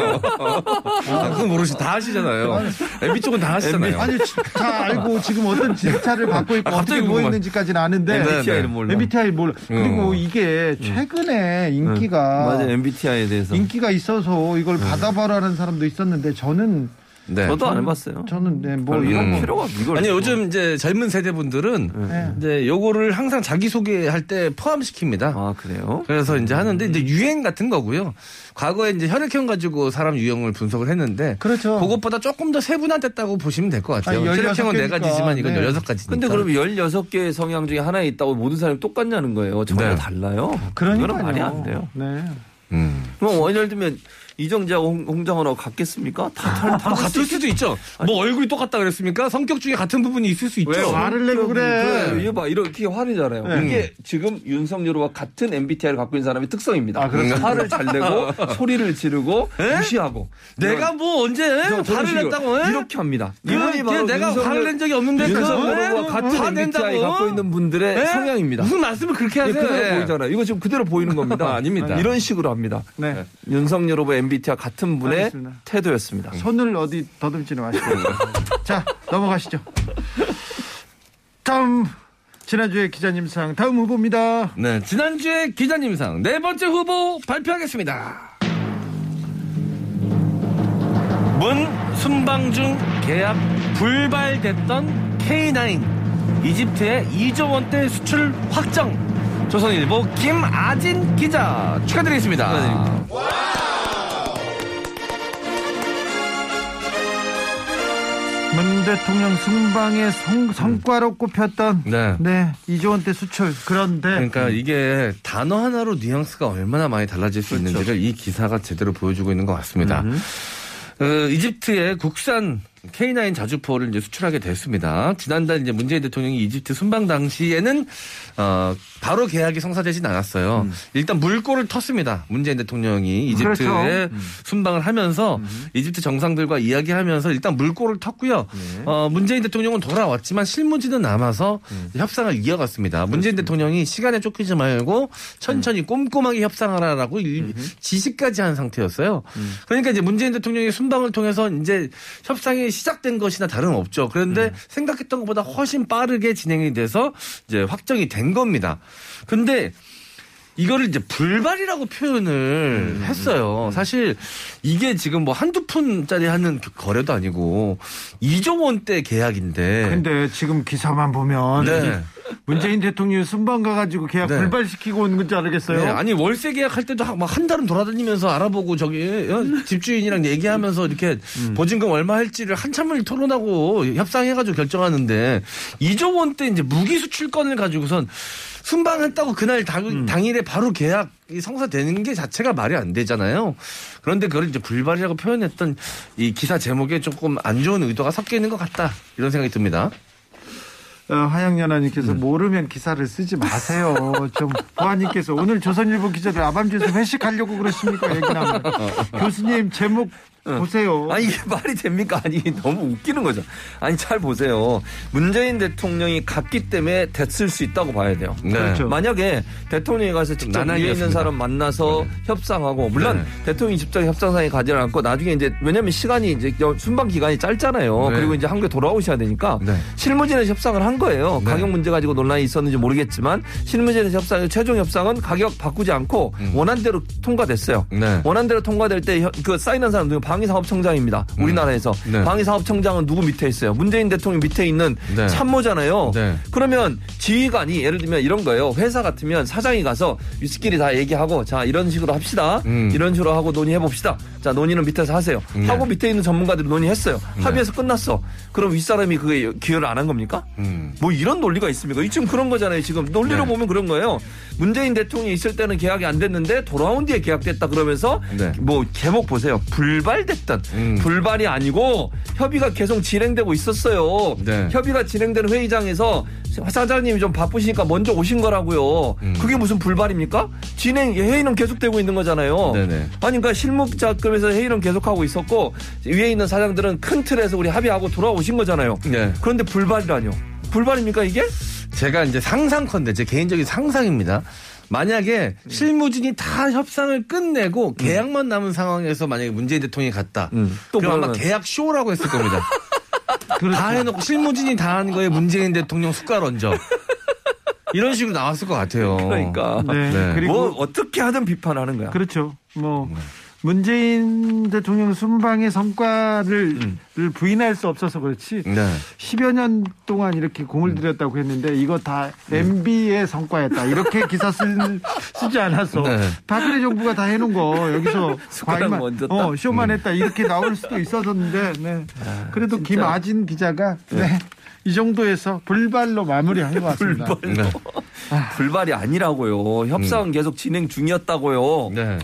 아, 그건 모르시 다 하시잖아요. MB 쪽은 다 하시잖아요. 아니 다 알고 지금 어떤 직차를 갖고 있고 아, 갑자기 어떻게 뭐 궁금한- 있는지까지는 아는데 MBTI는 몰라. MBTI 몰라. 그리고 어. 이게 최근에 인기가 맞아요. MBTI에 대해서. 인기가 있어서 이걸 받아봐라는 사람도 있었는데 저는 네. 저도 안 해봤어요. 저는 네, 뭐 이런 거 필요가 이걸. 아니 뭐. 요즘 이제 젊은 세대분들은 네. 이제 요거를 항상 자기 소개할 때 포함시킵니다. 아 그래요? 그래서 이제 하는데 이제 유행 같은 거고요. 과거에 이제 혈액형 가지고 사람 유형을 분석을 했는데 그렇죠. 그것보다 조금 더 세분화됐다고 보시면 될 것 같아요. 아니, 혈액형은 네16 개니까. 가지지만 이건 네. 16가지니까. 근데 그럼 16개의 성향 중에 하나에 있다고 모든 사람이 똑같냐는 거예요. 전혀 네. 달라요. 그러니까요. 그건 말이 안 돼요. 네. 음. 뭐 예를 들면 이정재하고 홍- 홍장원하고 같겠습니까? 다, 다, 다뭐 같을 수도 있죠. 뭐 얼굴이 똑같다 그랬습니까? 성격 중에 같은 부분이 있을 수 있죠. 왜 화를 내고 그래? 그래. 이거 봐 이렇게 화내잖아요. 네. 이게 지금 윤석열과 같은 MBTI를 갖고 있는 사람의 특성입니다. 아, 그렇습니까? 화를 잘 내고 소리를 지르고 무시하고 내가 뭐 언제 화를 냈다고? 에? 이렇게 합니다. 그, 이분이 바로 내가 화를 낸 적이 없는데 윤석열과 그거 같은 화 MBTI? 갖고 있는 분들의 에? 성향입니다. 무슨 말씀을 그렇게 이게 하세요? 그대로 예. 보이잖아요. 이거 지금 그대로 보이는 겁니다. 아, 아닙니다. 이런 식으로 합니다. 네. 윤석열 후보 MBTI와 같은 분의 알겠습니다. 태도였습니다. 손을 어디 더듬지는 마시고. 자, 넘어가시죠. 다음 지난주에 기자님상 다음 후보입니다. 네, 지난주에 기자님상 네 번째 후보 발표하겠습니다. 문 순방중 계약 불발됐던 K9 이집트의 2조 원대 수출 확정. 조선일보 김아진 기자 축하드리겠습니다. 문 대통령 순방의 성, 성과로 꼽혔던 네. 네 이조 원대 수출 그런데 그러니까 이게 단어 하나로 뉘앙스가 얼마나 많이 달라질 수 있는지를 이 기사가 제대로 보여주고 있는 것 같습니다. 어, 이집트의 국산 K9 자주포를 이제 수출하게 됐습니다. 지난달 이제 문재인 대통령이 이집트 순방 당시에는 어, 바로 계약이 성사되진 않았어요. 일단 물꼬를 텄습니다. 문재인 대통령이 이집트에 그렇죠. 순방을 하면서 이집트 정상들과 이야기하면서 일단 물꼬를 텄고요. 어, 문재인 대통령은 돌아왔지만 실무지는 남아서 협상을 이어갔습니다. 문재인 대통령이 시간에 쫓기지 말고 천천히 꼼꼼하게 협상하라라고 일- 지시까지 한 상태였어요. 그러니까 이제 문재인 대통령의 순방을 통해서 이제 협상이 시작된 것이나 다름없죠. 그런데 생각했던 것보다 훨씬 빠르게 진행이 돼서 이제 확정이 된 겁니다. 근데 이거를 이제 불발이라고 표현을 했어요. 사실 이게 지금 뭐 한두 푼짜리 하는 거래도 아니고 2조 원대 계약인데. 근데 지금 기사만 보면 네. 문재인 대통령이 순방 가가지고 계약 네. 불발시키고 온 건지 알겠어요. 네, 아니 월세 계약할 때도 막 한 달은 돌아다니면서 알아보고 저기 어, 집주인이랑 얘기하면서 이렇게 보증금 얼마 할지를 한참을 토론하고 협상해가지고 결정하는데 2조 원대 이제 무기 수출권을 가지고선 순방했다고 그날 당, 당일에 바로 계약이 성사되는 게 자체가 말이 안 되잖아요. 그런데 그걸 이제 불발이라고 표현했던 이 기사 제목에 조금 안 좋은 의도가 섞여 있는 것 같다 이런 생각이 듭니다. 어, 하양연아님께서 모르면 기사를 쓰지 마세요. 좀 보아님께서 오늘 조선일보 기자들 아밤주에서 회식하려고 그러십니까? 얘기 나면 교수님 제목 보세요. 아니 이게 말이 됩니까? 아니 너무 웃기는 거죠. 아니 잘 보세요. 문재인 대통령이 갔기 때문에 됐을 수 있다고 봐야 돼요. 네. 그렇죠. 만약에 대통령이 가서 직접 위에 있는. 사람 만나서 협상하고 물론 네. 대통령이 직접 협상상에 가지 않고 나중에 이제 왜냐하면 시간이 이제 순방 기간이 짧잖아요. 네. 그리고 이제 한국에 돌아오셔야 되니까 네. 실무진에서 협상을 한 거예요. 네. 가격 문제 가지고 논란이 있었는지 모르겠지만 실무진에서 협상 최종 협상은 가격 바꾸지 않고 원안대로 통과됐어요. 네. 원안대로 통과될 때 그 사인한 사람 중에 방위사업청장입니다. 우리나라에서 네. 방위사업청장은 누구 밑에 있어요? 문재인 대통령 밑에 있는 네. 참모잖아요. 네. 그러면 지휘관이 예를 들면 이런 거예요. 회사 같으면 사장이 가서 위스키리 다 얘기하고 자 이런 식으로 합시다. 음. 이런 식으로 하고 논의해 봅시다. 자 논의는 밑에서 하세요. 네. 하고 밑에 있는 전문가들이 논의했어요. 합의해서 끝났어. 그럼 윗사람이 그게 기여를 안 한 겁니까? 음. 뭐 이런 논리가 있습니까? 지금 그런 거잖아요. 지금 논리로 네. 보면 그런 거예요. 문재인 대통령이 있을 때는 계약이 안 됐는데 돌아온 뒤에 계약됐다 그러면서 네. 뭐 제목 보세요. 불발 됐던 음. 불발이 아니고 협의가 계속 진행되고 있었어요. 네. 협의가 진행되는 회의장에서 사장님이 좀 바쁘시니까 먼저 오신 거라고요. 음. 그게 무슨 불발입니까? 진행 회의는 계속되고 있는 거잖아요. 네네. 아니 그러니까 실무자급에서 회의는 계속하고 있었고 위에 있는 사장들은 큰 틀에서 우리 합의하고 돌아오신 거잖아요. 네. 그런데 불발이라뇨? 불발입니까 이게? 제가 이제 상상컨대 제 개인적인 상상입니다. 만약에 실무진이 다 협상을 끝내고 계약만 남은 상황에서 만약에 문재인 대통령이 갔다. 음. 또 그럼 아마 계약 쇼라고 했을 겁니다. 다 해놓고 실무진이 다 한 거에 문재인 대통령 숟갈 얹어. 이런 식으로 나왔을 것 같아요. 그러니까 네. 네. 그리고 뭐 어떻게 하든 비판하는 거야. 그렇죠. 뭐 문재인 대통령 순방의 성과를 를 부인할 수 없어서 그렇지. 네. 10여 년 동안 이렇게 공을 들였다고 했는데 이거 다 MB의 성과였다. 이렇게 기사 쓸, 쓰지 않았어. 네. 박근혜 정부가 다 해놓은 거 여기서 과일만? 어, 쇼만 했다. 이렇게 나올 수도 있었는데 네. 그래도 김아진 기자가 네. 이 정도에서 불발로 마무리한 것 같습니다. 불발로. 네. 불발이 아니라고요. 협상은 계속 진행 중이었다고요. 네.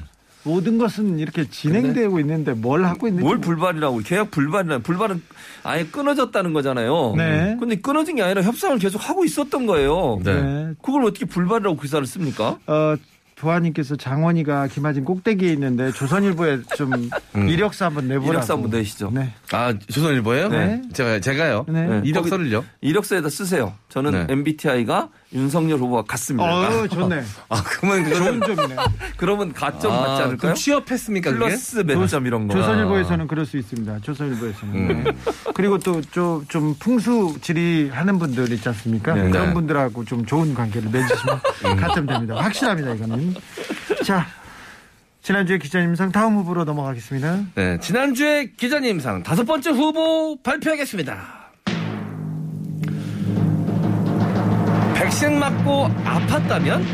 모든 것은 이렇게 진행되고 있는데 뭘 하고 있는지 뭘 불발이라고 계약 불발이라 불발은 아예 끊어졌다는 거잖아요. 네. 근데 끊어진 게 아니라 협상을 계속 하고 있었던 거예요. 네. 네. 그걸 어떻게 불발이라고 기사를 씁니까? 어, 보아님께서 장원이가 김아진 꼭대기에 있는데 조선일보에 좀 이력서 한번 내보라고. 이력서 한번 내시죠. 네. 아, 조선일보예요? 네. 제가 제가요. 네. 이력서를요? 이력서에다 쓰세요. 저는 네. MBTI가 윤석열 후보와 같습니다. 어, 좋네. 아, 그러면 좋은 그거는 점이네. 그러면 가점 아, 받지 않을까요? 그럼 취업했습니까? 플러스 몇 점 이런 거. 조선일보에서는 그럴 수 있습니다. 조선일보에서는. 음. 네. 그리고 또 좀 풍수 지리 하는 분들 있지 않습니까? 네. 그런 네. 분들하고 좀 좋은 관계를 맺으시면 가점 됩니다. 확실합니다, 이거는. 자, 지난주에 기자님상 다음 후보로 넘어가겠습니다. 네, 지난주에 기자님상 다섯 번째 후보 발표하겠습니다. 백신 맞고 아팠다면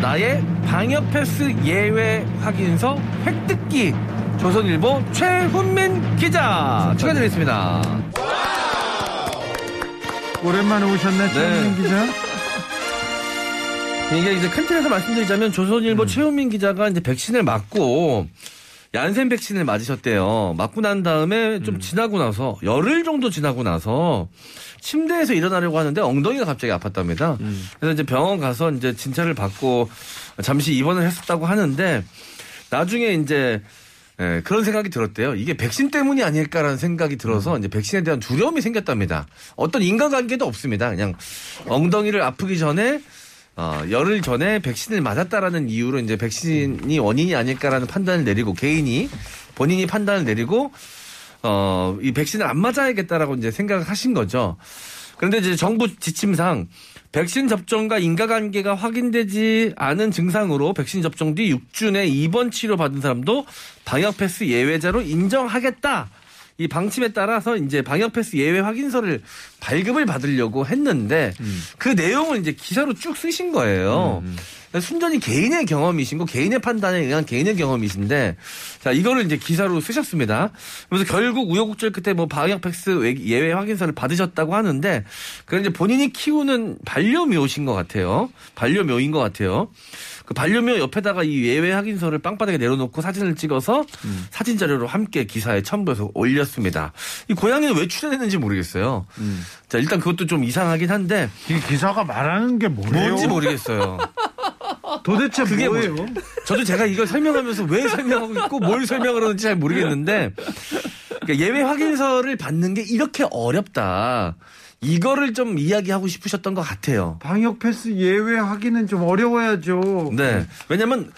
나의 방역 패스 예외 확인서 획득기 조선일보 최훈민 기자 축하드리겠습니다. 오랜만에 오셨네, 최민 기자. 이게 이제 큰 틀에서 말씀드리자면 조선일보 최훈민 기자가 이제 백신을 맞고 얀센 백신을 맞으셨대요. 맞고 난 다음에 좀 지나고 나서 열흘 정도 지나고 나서 침대에서 일어나려고 하는데 엉덩이가 갑자기 아팠답니다. 그래서 이제 병원 가서 이제 진찰을 받고 잠시 입원을 했었다고 하는데 나중에 이제 예, 그런 생각이 들었대요. 이게 백신 때문이 아닐까라는 생각이 들어서 이제 백신에 대한 두려움이 생겼답니다. 어떤 인간관계도 없습니다. 그냥 엉덩이를 아프기 전에 어, 열흘 전에 백신을 맞았다라는 이유로 이제 백신이 원인이 아닐까라는 판단을 내리고 개인이 본인이 판단을 내리고 어, 이 백신을 안 맞아야겠다라고 이제 생각을 하신 거죠. 그런데 이제 정부 지침상 백신 접종과 인과관계가 확인되지 않은 증상으로 백신 접종 뒤 6주 내 입원 치료 받은 사람도 방역 패스 예외자로 인정하겠다. 이 방침에 따라서 이제 방역 패스 예외 확인서를 발급을 받으려고 했는데 그 내용을 이제 기사로 쭉 쓰신 거예요. 순전히 개인의 경험이신 거 개인의 판단에 의한 개인의 경험이신데 자 이거를 이제 기사로 쓰셨습니다. 그래서 결국 우여곡절 끝에 뭐 방역 패스 외- 예외 확인서를 받으셨다고 하는데 그건 이제 본인이 키우는 반려묘신 것 같아요. 반려묘인 것 같아요. 그 반려묘 옆에다가 이 예외 확인서를 빵바닥에 내려놓고 사진을 찍어서 사진 자료로 함께 기사에 첨부해서 올렸습니다. 이 고양이는 왜 출연했는지 모르겠어요. 자 일단 그것도 좀 이상하긴 한데 이 기사가 말하는 게 뭐예요? 뭔지 모르겠어요. 도대체 그게 뭐예요? 저도 제가 이걸 설명하면서 왜 설명하고 있고 뭘 설명을 하는지 잘 모르겠는데 그러니까 예외 확인서를 받는 게 이렇게 어렵다. 이거를 좀 이야기하고 싶으셨던 것 같아요. 방역 패스 예외 하기는 좀 어려워야죠. 네. 왜냐면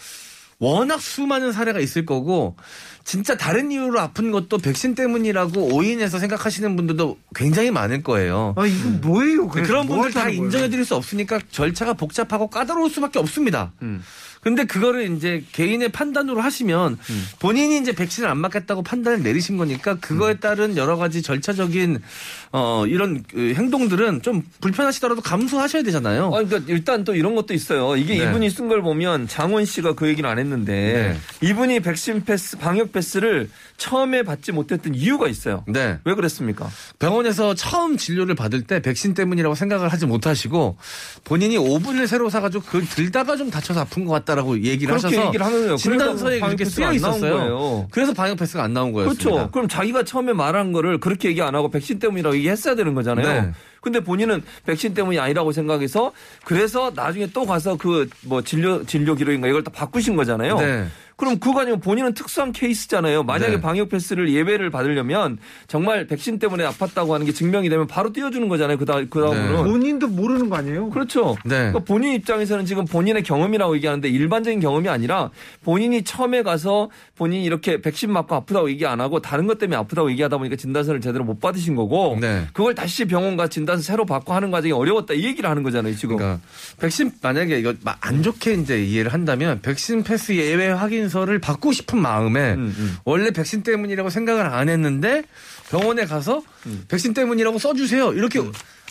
워낙 수많은 사례가 있을 거고 진짜 다른 이유로 아픈 것도 백신 때문이라고 오인해서 생각하시는 분들도 굉장히 많을 거예요. 아 이거 뭐예요? 그래서 그런 뭐 분들 다 하자는 거예요? 인정해 드릴 수 없으니까 절차가 복잡하고 까다로울 수밖에 없습니다. 근데 그거를 이제 개인의 판단으로 하시면 음. 본인이 이제 백신을 안 맞겠다고 판단을 내리신 거니까 그거에 음. 따른 여러 가지 절차적인 어 이런 그 행동들은 좀 불편하시더라도 감수하셔야 되잖아요. 아, 그러니까 일단 또 이런 것도 있어요. 이게 네. 이분이 쓴 걸 보면 장원 씨가 그 얘기는 안 했는데 이분이 백신 패스, 방역 패스를 처음에 받지 못했던 이유가 있어요. 네. 왜 그랬습니까? 병원에서 처음 진료를 받을 때 백신 때문이라고 생각을 하지 못하시고 본인이 오븐을 새로 사가지고 그걸 들다가 좀 다쳐서 아픈 것 같다라고 얘기를 하셔서 얘기를 하는 거예요. 진단서에 그렇게 쓰여 있었어요. 거예요. 그래서 방역 패스가 안 나온 거였습니다. 그렇죠. 그럼 자기가 처음에 말한 거를 그렇게 얘기 안 하고 백신 때문이라고 얘기했어야 되는 거잖아요. 네. 근데 본인은 백신 때문이 아니라고 생각해서 그래서 나중에 또 가서 그 뭐 진료 진료 기록인가 이걸 또 바꾸신 거잖아요. 네. 그럼 그거 아니면 본인은 특수한 케이스잖아요. 만약에 네. 방역 패스를 예배를 받으려면 정말 백신 때문에 아팠다고 하는 게 증명이 되면 바로 띄워주는 거잖아요. 그다음 그다음으로. 네. 본인도 모르는 거 아니에요? 그렇죠. 네. 그러니까 본인 입장에서는 지금 본인의 경험이라고 얘기하는데 일반적인 경험이 아니라 본인이 처음에 가서 본인이 이렇게 백신 맞고 아프다고 얘기 안 하고 다른 것 때문에 아프다고 얘기하다 보니까 진단서를 제대로 못 받으신 거고 네. 그걸 다시 병원 가 진단서 새로 받고 하는 과정이 어려웠다 이 얘기를 하는 거잖아요 지금. 그러니까 백신 만약에 이거 막안 좋게 이제 이해를 한다면 백신 패스 예외 확인 서를 받고 싶은 마음에 음, 음. 원래 백신 때문이라고 생각을 안 했는데 병원에 가서 음. 백신 때문이라고 써주세요 이렇게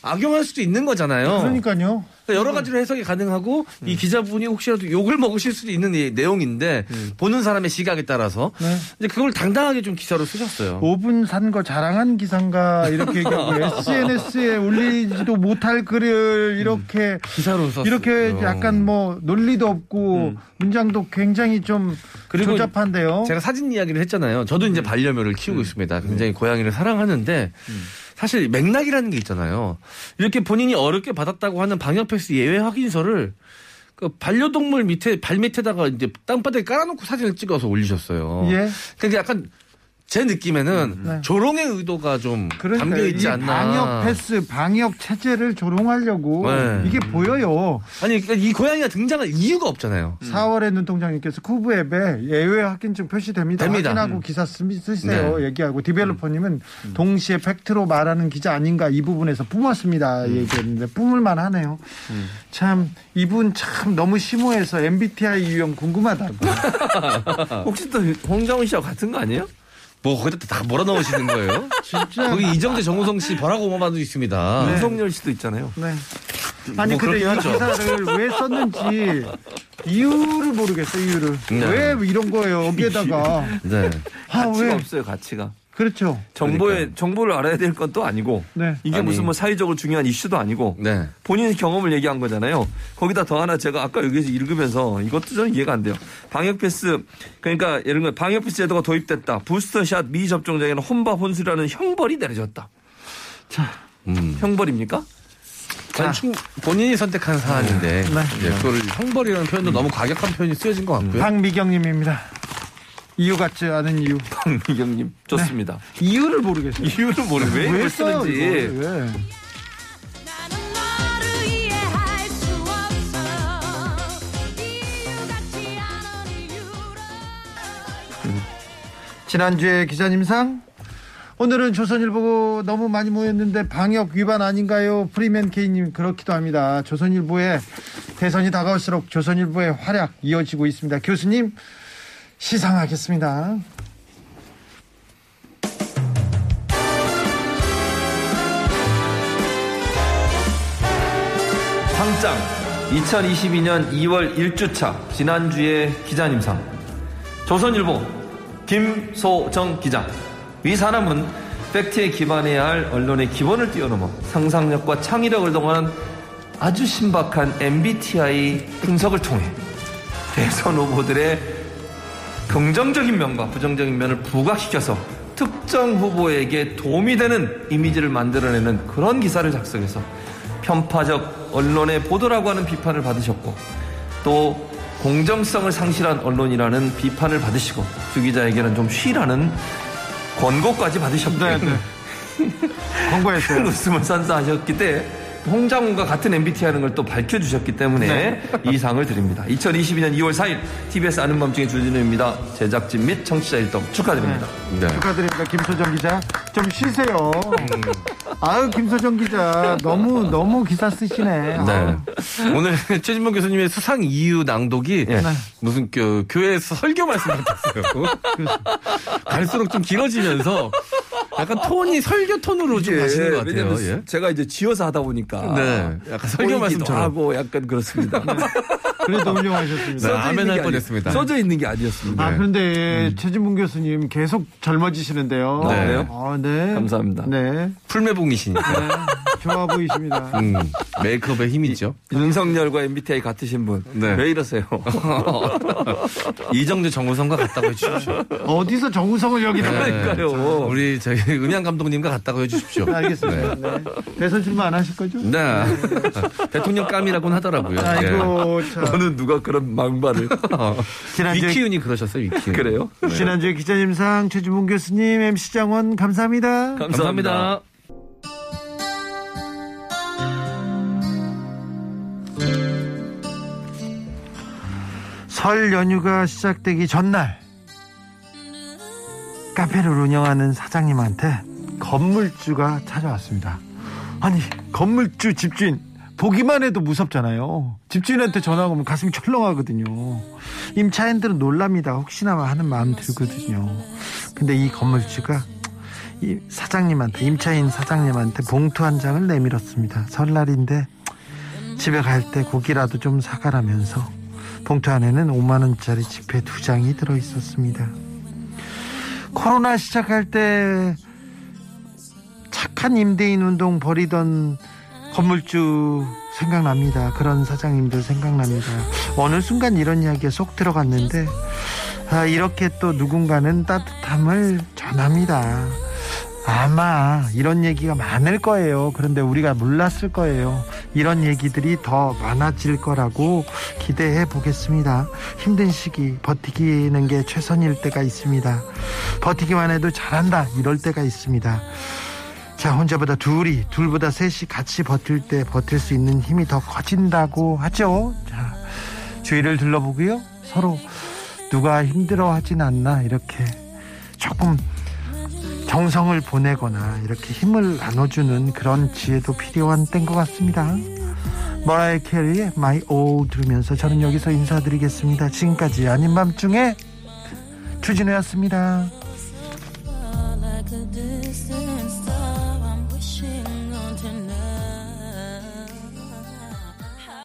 악용할 수도 있는 거잖아요. 그러니까요. 그러니까 여러 가지로 해석이 가능하고 음. 이 기자분이 혹시라도 욕을 먹으실 수도 있는 이 내용인데 음. 보는 사람의 시각에 따라서 네. 이제 그걸 당당하게 좀 기사로 쓰셨어요. 5분 산 거 자랑한 기사인가 이렇게 얘기하고 SNS에 올리지도 못할 글을 이렇게 기사로 썼어요. 이렇게 약간 뭐 논리도 없고 문장도 굉장히 좀 그리고 조잡한데요. 제가 사진 이야기를 했잖아요. 저도 이제 반려묘를 키우고 있습니다. 굉장히 고양이를 사랑하는데 사실 맥락이라는 게 있잖아요. 이렇게 본인이 어렵게 받았다고 하는 방역 패스 예외 확인서를 그 반려동물 밑에 발 밑에다가 이제 땅바닥에 깔아놓고 사진을 찍어서 올리셨어요. 예. 근데 약간 제 느낌에는 네. 조롱의 의도가 좀 그러니까 담겨 있지 이 않나. 방역 패스, 방역 체제를 조롱하려고 네. 이게 보여요. 아니 그러니까 이 고양이가 등장할 이유가 없잖아요. 4월에 눈동장님께서 COOV 앱에 예외 확인증 표시됩니다. 됩니다. 확인하고 음. 기사 쓰, 쓰세요. 네. 얘기하고 developer님은 동시에 팩트로 말하는 기자 아닌가 이 부분에서 뿜었습니다. 음. 얘기했는데 뿜을만 하네요. 참 이분 참 너무 심오해서 MBTI 유형 궁금하다고. 혹시 또 홍정훈 씨와 같은 거 아니에요? 뭐 거기다 다 몰아넣으시는 거예요? 진짜. 거기 이정재 정우성 씨 버락 오바마도 있습니다. 윤석열 씨도 있잖아요. 네. 아니 뭐 근데 이 그렇긴 하죠. 기사를 왜 썼는지 이유를 모르겠어요. 이유를 네. 왜 이런 거예요 여기에다가 네. 아 가치가 왜 없어요 가치가. 그렇죠. 정보에 정보를 알아야 될 건 또 아니고 네. 이게 아니. 무슨 뭐 사회적으로 중요한 이슈도 아니고 네. 본인 경험을 얘기한 거잖아요. 거기다 더 하나 제가 아까 여기서 읽으면서 이것도 저는 이해가 안 돼요. 방역 패스 그러니까 예를 들어 방역 패스 제도가 도입됐다. 부스터샷 미접종자에는 혼밥 혼술이라는 형벌이 내려졌다. 음. 형벌입니까? 충- 본인이 선택한 사안인데 네. 이제 그걸 형벌이라는 표현도 너무 과격한 표현이 쓰여진 것 같고요. 박미경님입니다. 이유 같지 않은 이유. 박미경님 좋습니다. 이유를 모르겠어요. 이유를 모르 왜 왜 쓰는지. 왜? 이유로 지난주에 기자님상 오늘은 조선일보 너무 많이 모였는데 방역 위반 아닌가요? 프리맨 K님 그렇기도 합니다. 조선일보의 대선이 다가올수록 조선일보의 활약 이어지고 있습니다. 교수님 시상하겠습니다. 상장 2022년 2월 1주차 지난주의 기자님상 조선일보 김소정 기자 위 사람은 팩트에 기반해야 할 언론의 기본을 뛰어넘어 상상력과 창의력을 동원한 아주 신박한 MBTI 분석을 통해 대선 후보들의 긍정적인 면과 부정적인 면을 부각시켜서 특정 후보에게 도움이 되는 이미지를 만들어내는 그런 기사를 작성해서 편파적 언론의 보도라고 하는 비판을 받으셨고 또 공정성을 상실한 언론이라는 비판을 받으시고 주 기자에게는 좀 쉬라는 권고까지 받으셨기 때문에 광고했어요. 큰 웃음을 선사하셨기 때문에 홍장훈과 같은 MBTI 하는 걸 또 밝혀주셨기 때문에 이 상을 드립니다. 2022년 2월 4일 TBS 아는 밤중의 주진우입니다. 제작진 및 청취자 일동 축하드립니다. 네. 축하드립니다. 김소정 기자. 좀 쉬세요. 아유 김소정 기자 너무 너무 기사 쓰시네. 네. 오늘 최진봉 교수님의 수상 이유 낭독이 예. 무슨 교, 교회에서 설교 말씀 같았어요. 갈수록 좀 길어지면서 약간 톤이 설교 톤으로 좀 가시는 것 같아요. 예. 제가 이제 지어서 하다 보니까 네. 약간 설교 말씀처럼. 하고 약간 그렇습니다. 그래도 훌륭하셨습니다. 네, 써져 아멘 있는 할게 아니- 뻔했습니다. 써져 있는 게 아니었습니다. 아 그런데 최진문 교수님 계속 젊어지시는데요. 네. 그래요? 아, 네. 감사합니다. 네. 풀매봉이시니까. 네. 좋아 보이십니다. 음, 메이크업의 힘이죠. 윤석열과 MBTI 같으신 분. 네. 왜 이러세요? 이정재 정우성과 같다고 해주십시오. 어디서 정우성을 여기다가 네. 그러니까요. 우리 저희 음향 감독님과 같다고 해주십시오. 알겠습니다. 네. 대선 출마 안 하실 거죠? 네. 대통령 감이라고는 하더라고요. 아이고 참. 어느 누가 그런 막말을 지난주에 위키윤이 그러셨어요, 위키윤. 그래요? 지난주에 기자님상 최진문 교수님 MC 장원 감사합니다. 감사합니다. 설 연휴가 시작되기 전날 카페를 운영하는 사장님한테 건물주가 찾아왔습니다. 아니 건물주 집주인 보기만 해도 무섭잖아요. 집주인한테 전화가 오면 가슴이 철렁하거든요. 임차인들은 놀랍니다. 혹시나 하는 마음 들거든요. 근데 이 건물주가 이 사장님한테 임차인 사장님한테 봉투 한 장을 내밀었습니다. 설날인데 집에 갈 때 고기라도 좀 사가라면서 봉투 안에는 5만 원짜리 지폐 두 장이 들어 있었습니다. 코로나 시작할 때 착한 임대인 운동 벌이던 건물주 생각납니다. 그런 사장님들 생각납니다. 어느 순간 이런 이야기에 쏙 들어갔는데 아, 이렇게 또 누군가는 따뜻함을 전합니다. 아마 이런 얘기가 많을 거예요. 그런데 우리가 몰랐을 거예요. 이런 얘기들이 더 많아질 거라고 기대해 보겠습니다. 힘든 시기 버티기는 게 최선일 때가 있습니다. 버티기만 해도 잘한다 이럴 때가 있습니다. 자, 혼자보다 둘이, 둘보다 셋이 같이 버틸 때 버틸 수 있는 힘이 더 커진다고 하죠. 자, 주위를 둘러보고요. 서로 누가 힘들어 하진 않나, 이렇게 조금 정성을 보내거나 이렇게 힘을 나눠주는 그런 지혜도 필요한 때인 것 같습니다. 머라이 캐리의 My All 들으면서 저는 여기서 인사드리겠습니다. 지금까지 아닌 밤중에 주진우였습니다.